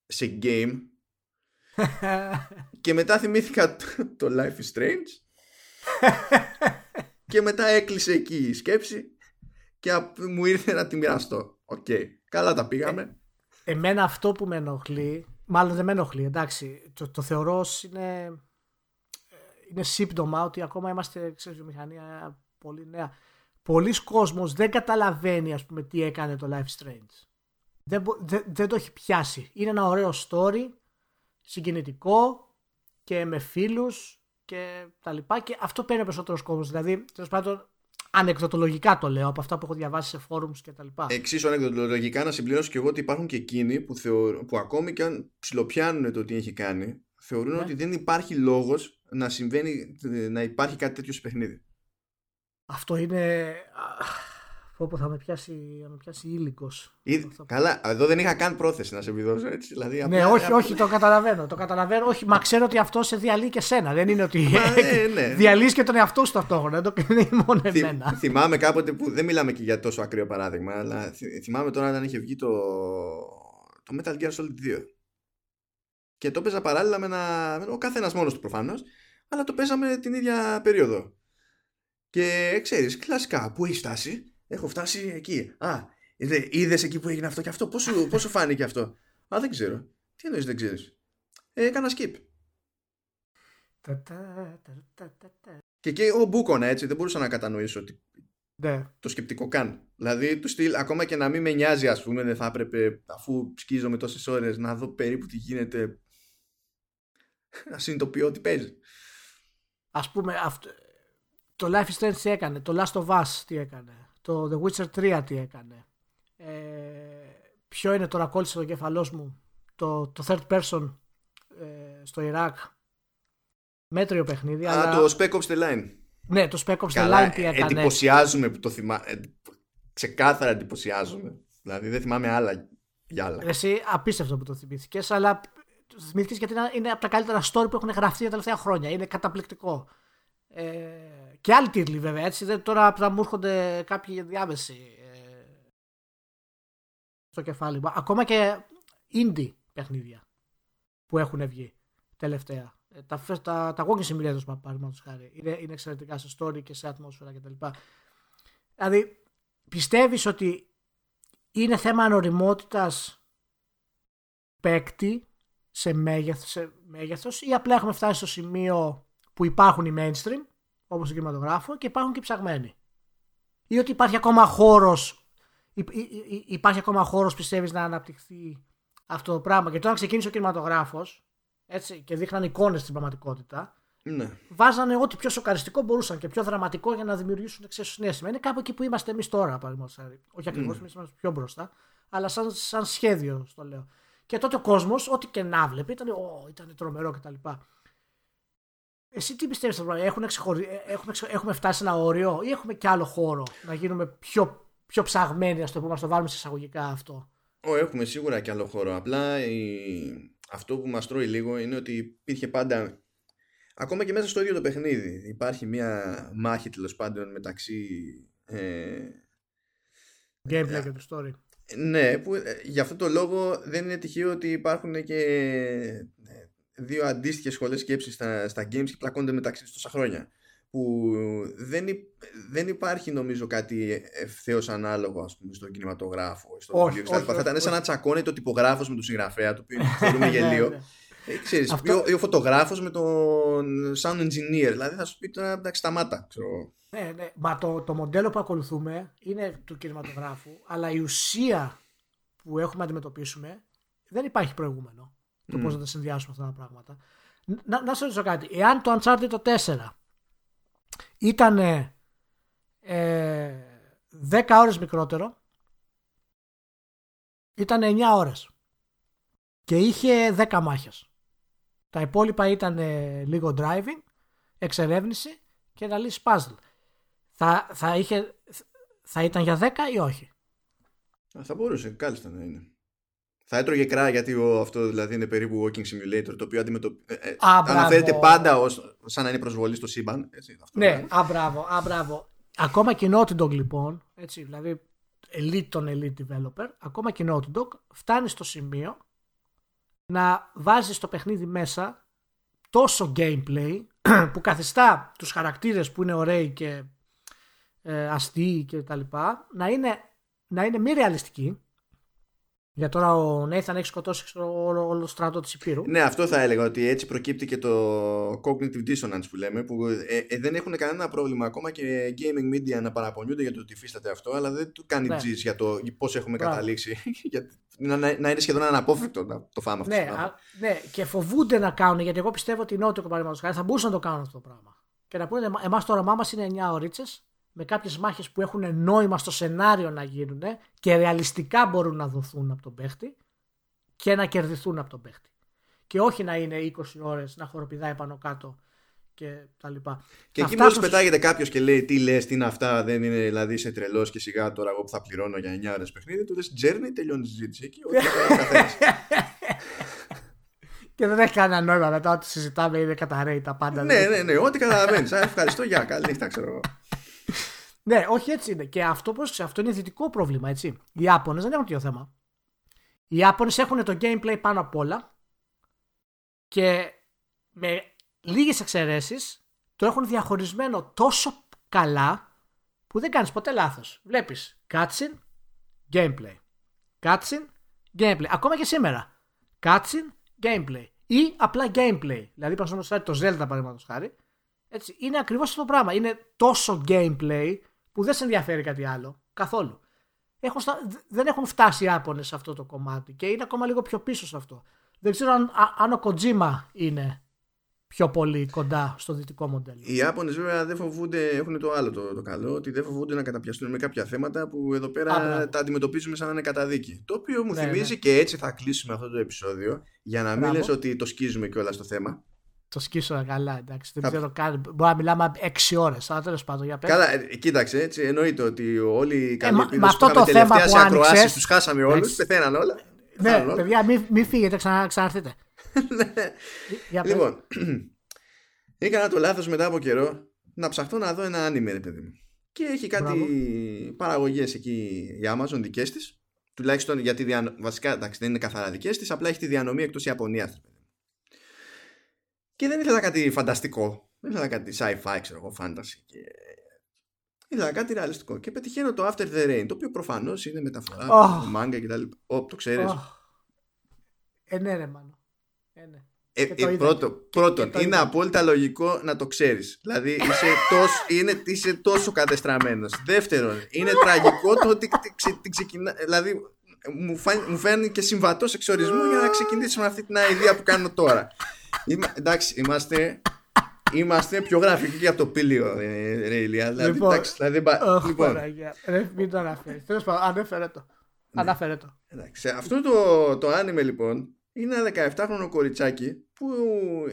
σε game και μετά θυμήθηκα το Life is Strange και μετά έκλεισε εκεί η σκέψη και μου ήρθε να τη μοιραστώ. OK. Okay. Καλά τα πήγαμε. Ε, εμένα αυτό που με ενοχλεί, μάλλον δεν με ενοχλεί, εντάξει, το, το θεωρώ είναι, ε, είναι σύμπτωμα ότι ακόμα είμαστε, ξέρεις, βιομηχανία πολύ νέα. Πολλοί κόσμος δεν καταλαβαίνει ας πούμε τι έκανε το Life Strange. Δεν, δεν, δεν το έχει πιάσει. Είναι ένα ωραίο story, συγκινητικό και με φίλους και τα λοιπά και αυτό παίρνει περισσότερος κόσμος. Δηλαδή, τέλος πάντων, ανεκδοτολογικά το λέω από αυτά που έχω διαβάσει σε φόρουμς και τα λοιπά. Εξίσου ανεκδοτολογικά να συμπληρώσω και εγώ ότι υπάρχουν και εκείνοι που, θεω... που ακόμη και αν ψιλοπιάνουν το τι έχει κάνει, θεωρούν ναι. ότι δεν υπάρχει λόγος να συμβαίνει, να υπάρχει κάτι τέτοιο σε παιχνίδι. Αυτό είναι. Πω, θα με πιάσει, θα με πιάσει ήλικος. Καλά, εδώ δεν είχα καν πρόθεση να σε επιδώσω έτσι. Δηλαδή, ναι, όχι, όχι, το καταλαβαίνω. Το καταλαβαίνω. Όχι, μα ξέρω ότι αυτό σε διαλύει και σένα. Δεν είναι ότι. ναι, ναι. Διαλύεις και τον εαυτό σου ταυτόχρονα. Δεν το είναι μόνο εμένα. θυμάμαι κάποτε που. Δεν μιλάμε και για τόσο ακραίο παράδειγμα, αλλά θυμάμαι τώρα όταν είχε βγει το, το Metal Gear Solid 2. Και το παίζα παράλληλα με ένα. Ο καθένας μόνος του προφανώς, αλλά το παίζαμε την ίδια περίοδο. Και ξέρεις, κλασικά, πού έχει φτάσει; Έχω φτάσει εκεί. Α, είδες εκεί που έγινε αυτό και αυτό; Πόσο, πόσο φάνηκε αυτό; Α, δεν ξέρω. Τι εννοείς δεν ξέρεις; Ε, έκανα skip. Και εκεί ο μπούκονα έτσι, δεν μπορούσα να κατανοήσω ότι ναι. το σκεπτικό καν. Δηλαδή, του στυλ, ακόμα και να μην με νοιάζει, ας πούμε, δεν θα έπρεπε, αφού σκίζομαι τόσες ώρες, να δω περίπου τι γίνεται. Να συνειδητοποιώ τι παίζει. Α πούμε, αυτό, το Life is Strange τι έκανε, το Last of Us τι έκανε το The Witcher 3 τι έκανε. Ε, ποιο είναι τώρα κόλλησε το κεφαλός μου. Το, το third person ε, στο Ιράκ. Μέτριο παιχνίδι. Α, αλλά... το Spec Ops The Line. Ναι, το Spec Ops The Line τι έκανε. Εντυπωσιάζουμε που το θυμάμαι. Ε, ξεκάθαρα εντυπωσιάζουμε. Δηλαδή δεν θυμάμαι άλλα για άλλα. Εσύ απίστευτο που το θυμήθηκες, αλλά το θυμήθηκε γιατί είναι από τα καλύτερα story που έχουν γραφτεί τα τελευταία χρόνια. Είναι καταπληκτικό. Ε, και άλλοι τίτλοι βέβαια έτσι. Δεν, τώρα θα μου έρχονται κάποιοι διάμεση ε, στο κεφάλι μου. Ακόμα και indie παιχνίδια που έχουν βγει τελευταία. Ε, τα, τα, τα walking simulators παραδείγματος χάρη είναι, είναι εξαιρετικά σε story και σε ατμόσφαιρα κτλ. Δηλαδή πιστεύεις ότι είναι θέμα ανοριμότητας παίκτη σε μέγεθος, σε μέγεθος ή απλά έχουμε φτάσει στο σημείο που υπάρχουν οι mainstream, όπως το κινηματογράφος, και υπάρχουν και ψαγμένοι. Ή ότι υπάρχει ακόμα χώρος, υπάρχει ακόμα χώρος πιστεύεις να αναπτυχθεί αυτό το πράγμα. Και όταν ξεκίνησε ο κινηματογράφος, έτσι, και δείχναν εικόνες στην πραγματικότητα, ναι. βάζανε ό,τι πιο σοκαριστικό μπορούσαν και πιο δραματικό για να δημιουργήσουν εξίσου συνέστημα. Είναι κάπου εκεί που είμαστε εμείς τώρα, παραδείγματος Όχι ακριβώς, mm. εμείς είμαστε πιο μπροστά, αλλά σαν, σαν σχέδιο, το λέω. Και τότε ο κόσμος, ό,τι και να βλέπει, ήταν, ήταν τρομερό κτλ. Εσύ τι πιστεύεις αυτό έχουμε, έχουμε, έχουμε φτάσει σε ένα όριο ή έχουμε κι άλλο χώρο να γίνουμε πιο, πιο ψαγμένοι, ας το πούμε, να το βάλουμε σε εισαγωγικά αυτό; Ω, έχουμε σίγουρα κι άλλο χώρο. Απλά η... αυτό που μας τρώει λίγο είναι ότι υπήρχε πάντα ακόμα και μέσα στο ίδιο το παιχνίδι υπάρχει μια μάχη τέλος πάντων μεταξύ ε... gameplay ε, και του story. Ναι, που ε, για αυτό το λόγο δεν είναι τυχαίο ότι υπάρχουν και δύο αντίστοιχες σχολές σκέψης στα, στα games και πλακώνται μεταξύ τους τόσα χρόνια. Που δεν, δεν υπάρχει νομίζω κάτι ευθέως ανάλογο ας πούμε, στον κινηματογράφο. Στο όχι, όχι, θα ήταν σαν να τσακώνει το τυπογράφος με τον συγγραφέα, το οποίο θεωρούμε γελίο. Ναι, ναι. Ε, ξέρεις, Αυτό... ή ο, φωτογράφος με τον sound engineer. Δηλαδή θα σου πει τώρα εντάξει σταμάτα. Ξέρω. Ναι, ναι. Μα το, το μοντέλο που ακολουθούμε είναι του κινηματογράφου, αλλά η ουσία που έχουμε να αντιμετωπίσουμε δεν υπάρχει προηγούμενο το mm. πώ να τα συνδυάσουμε αυτά τα πράγματα. Να, να σε ρωτήσω κάτι. Εάν το Uncharted το 4 ήταν ε, 10 ώρες μικρότερο, ήταν 9 ώρες και είχε 10 μάχες. Τα υπόλοιπα ήταν ε, λίγο driving, εξερεύνηση και να λύσεις puzzle. Θα, θα, είχε, θα ήταν για 10 ή όχι; Θα μπορούσε κάλλιστα να είναι. Θα έτρωγε κρά γιατί ο, αυτό δηλαδή είναι περίπου walking simulator το οποίο αντιμετωπ... ε, ε, αναφέρεται πάντα ως, σαν να είναι προσβολή στο σύμπαν. Έτσι, αυτό ναι, α, μπράβο, α, μπράβο. Ακόμα και Naughty Dog λοιπόν, έτσι, δηλαδή elite των elite developer, ακόμα και Naughty Dog φτάνει στο σημείο να βάζεις στο παιχνίδι μέσα τόσο gameplay που καθιστά τους χαρακτήρες που είναι ωραίοι και ε, αστείοι και τα λοιπά να είναι, να είναι μη ρεαλιστικοί για τώρα ο Νέιθαν έχει σκοτώσει όλο, όλο το στρατό της Υπήρου. Ναι, αυτό θα έλεγα ότι έτσι προκύπτει και το cognitive dissonance που λέμε, που ε, ε, δεν έχουν κανένα πρόβλημα ακόμα και gaming media να παραπονιούνται για το ότι υφίσταται αυτό, αλλά δεν του κάνει ναι. για το πώς έχουμε Μπράβο. καταλήξει. να, να, είναι σχεδόν αναπόφευκτο να το φάμε αυτό. Ναι, α, ναι, και φοβούνται να κάνουν, γιατί εγώ πιστεύω ότι οι Νότιο παραδείγματος χάρη θα μπορούσαν να το κάνουν αυτό το πράγμα. Και να πούνε, εμάς το όραμά μας είναι 9 ωρίτσε με κάποιες μάχες που έχουν νόημα στο σενάριο να γίνουν και ρεαλιστικά μπορούν να δοθούν από τον παίχτη και να κερδιθούν από τον παίχτη. Και όχι να είναι 20 ώρες να χοροπηδάει πάνω κάτω και τα λοιπά. Και εκεί μόλις πετάγεται κάποιος και λέει τι λες, τι είναι αυτά, δεν είναι δηλαδή είσαι τρελός και σιγά τώρα εγώ που θα πληρώνω για 9 ώρες παιχνίδι, του λες Τζέρνι, τελειώνει η συζήτηση εκεί. και δεν έχει κανένα νόημα μετά ότι συζητάμε είναι κατά τα πάντα. ναι, ναι, ναι, ό,τι καταλαβαίνεις. Ευχαριστώ, για καλή νύχτα, ξέρω εγώ. Ναι, όχι έτσι είναι. Και αυτό, πώς, αυτό είναι δυτικό πρόβλημα, έτσι. Οι Ιάπωνες δεν έχουν τέτοιο θέμα. Οι Ιάπωνες έχουν το gameplay πάνω απ' όλα και με λίγες εξαιρέσεις το έχουν διαχωρισμένο τόσο καλά που δεν κάνεις ποτέ λάθος. Βλέπεις cutscene, gameplay. Cutscene, gameplay. Ακόμα και σήμερα. Cutscene, gameplay. Ή απλά gameplay. Δηλαδή, παραδείγματο το Zelda παραδείγματος χάρη. Έτσι, είναι ακριβώς αυτό το πράγμα. Είναι τόσο gameplay που δεν σε ενδιαφέρει κάτι άλλο. Καθόλου. Έχουν δεν έχουν φτάσει οι Άπωνε σε αυτό το κομμάτι και είναι ακόμα λίγο πιο πίσω σε αυτό. Δεν ξέρω αν, αν ο Kojima είναι πιο πολύ κοντά στο δυτικό μοντέλο. Οι Άπωνε βέβαια δεν φοβούνται, έχουν το άλλο το, το καλό, ότι δεν φοβούνται να καταπιαστούν με κάποια θέματα που εδώ πέρα Α, τα αντιμετωπίζουμε σαν να είναι καταδίκη. Το οποίο μου ναι, θυμίζει ναι. και έτσι θα κλείσουμε αυτό το επεισόδιο για να μην λες ότι το σκίζουμε κιόλας στο θέμα. Το σκίσω καλά, εντάξει. Δεν ξέρω καν. Μπορεί να μιλάμε 6 ώρες. Αλλά τέλος πάντων, για πέρα. Καλά, ε, κοίταξε, έτσι εννοείται ότι όλοι οι καλοί ε, που αυτό το θέμα που άνοιξε. Τους χάσαμε όλους, πεθαίναν όλα. Ναι, παιδιά, μην μη φύγετε, ξανα, ξαναρθείτε. Ναι. λοιπόν, έκανα το λάθος μετά από καιρό να ψαχτώ να δω ένα άνιμε, ρε παιδί μου. Και έχει κάτι παραγωγές εκεί η Amazon δικές της. Τουλάχιστον γιατί βασικά εντάξει, δεν είναι καθαρά δικές της, απλά έχει τη διανομή εκτός Ιαπωνίας. Και δεν ήθελα κάτι φανταστικό. Δεν ήθελα κάτι sci-fi, ξέρω εγώ, fantasy. Και... Ήθελα κάτι ρεαλιστικό. Και πετυχαίνω το After the Rain, το οποίο προφανώς είναι μεταφορά oh. manga και τα λοιπά. Oh, το ξέρεις. Oh. Ε, ναι, ρε, μάλλον. Ε, ναι. Ε, ε, πρώτο, πρώτον, είναι είδα. απόλυτα λογικό να το ξέρεις. Δηλαδή είσαι τόσο, είναι, είσαι τόσο κατεστραμμένος. Δεύτερον, είναι τραγικό το ότι ξεκινά... Δηλαδή μου, μου φαίνει και συμβατός εξορισμού για να ξεκινήσουμε αυτή την ιδέα που κάνω τώρα. Είμα, εντάξει, είμαστε, είμαστε πιο γραφικοί από το πύλιο, ε, ρε Ηλία. Δηλαδή, λοιπόν, εντάξει, δηλαδή, oh, λοιπόν. Ρε, μην το αναφέρεις. Τέλος πάντων, ανέφερε το. Ναι. Αναφέρε το. Εντάξει, αυτό το, το άνιμε λοιπόν είναι ένα 17χρονο κοριτσάκι που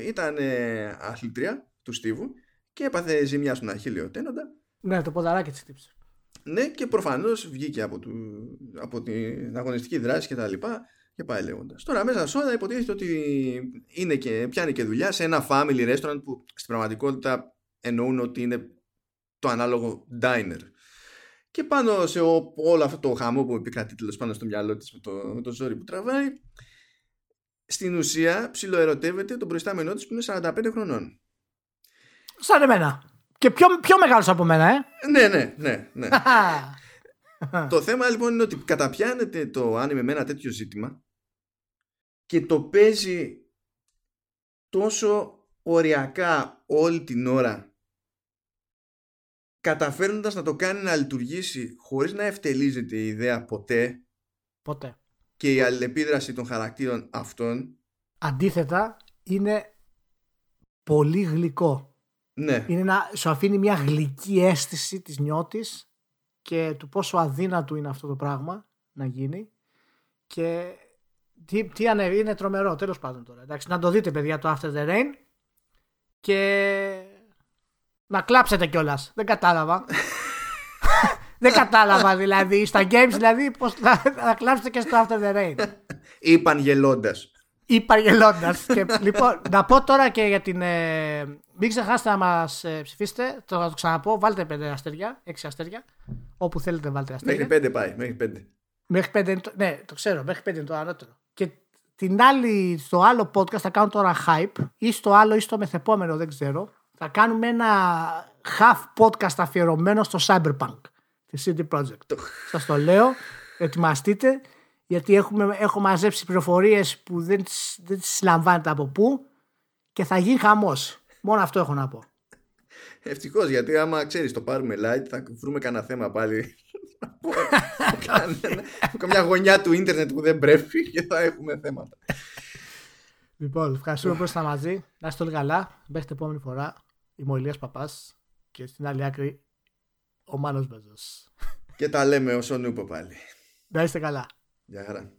ήταν ε, αθλητρία του Στίβου και έπαθε ζημιά στον αχίλιο τένοντα. Ναι, το ποδαράκι της τύψη. Ναι, και προφανώς βγήκε από, του, από την αγωνιστική δράση και τα λοιπά και πάει λέγοντας. Τώρα μέσα σώνα υποτίθεται ότι είναι και, πιάνει και δουλειά σε ένα family restaurant που στην πραγματικότητα εννοούν ότι είναι το ανάλογο diner. Και πάνω σε όλο αυτό το χαμό που επικρατεί τέλος πάνω στο μυαλό της με το, με το ζόρι που τραβάει, στην ουσία ψιλοερωτεύεται τον προϊστάμενό της που είναι 45 χρονών. Σαν εμένα. Και πιο, πιο μεγάλος από μένα, ε. Ναι, ναι, ναι. ναι. το θέμα λοιπόν είναι ότι καταπιάνεται το άνιμε με ένα τέτοιο ζήτημα και το παίζει τόσο οριακά όλη την ώρα καταφέρνοντας να το κάνει να λειτουργήσει χωρίς να ευτελίζεται η ιδέα ποτέ ποτέ και η αλληλεπίδραση των χαρακτήρων αυτών αντίθετα είναι πολύ γλυκό ναι. είναι να σου αφήνει μια γλυκή αίσθηση της νιώτης και του πόσο αδύνατο είναι αυτό το πράγμα να γίνει και τι, τι ανέβει, είναι τρομερό, τέλος πάντων τώρα. Εντάξει, να το δείτε, παιδιά, το After the Rain. Και να κλάψετε κιόλας. Δεν κατάλαβα. Δεν κατάλαβα δηλαδή. Στα games δηλαδή πώς θα, θα κλάψετε και στο After the Rain. Είπαν γελώντα. Είπαν γελώντα. λοιπόν, να πω τώρα και για την. Ε, μην ξεχάσετε να μας ε, ψηφίσετε. Το, θα το ξαναπώ. Βάλτε πέντε αστέρια, έξι αστέρια. Όπου θέλετε, βάλτε αστέρια. Μέχρι πέντε πάει. Μέχρι πέντε. Μέχρι πέντε. Ναι, το ξέρω. Μέχρι πέντε είναι το ανώτερο. Και την άλλη, στο άλλο podcast θα κάνω τώρα hype ή στο άλλο ή στο μεθεπόμενο δεν ξέρω. Θα κάνουμε ένα half podcast αφιερωμένο στο Cyberpunk τη CD Projekt. Σας το λέω, ετοιμαστείτε γιατί έχουμε, έχω μαζέψει πληροφορίες που δεν τις, δεν τις λαμβάνετε από πού και θα γίνει χαμός. Μόνο αυτό έχω να πω. Ευτυχώς γιατί άμα ξέρεις το πάρουμε light θα βρούμε κανένα θέμα πάλι Καμιά γωνιά του ίντερνετ που δεν πρέπει και θα έχουμε θέματα. Λοιπόν, ευχαριστούμε που ήσασταν μαζί. Να είστε όλοι καλά. Μέχρι την επόμενη φορά. Είμαι ο Ηλίας Παπάς και στην άλλη άκρη ο Μάνος Μπέζος. Και τα λέμε όσο νούπο πάλι. Να είστε καλά. Γεια χαρά.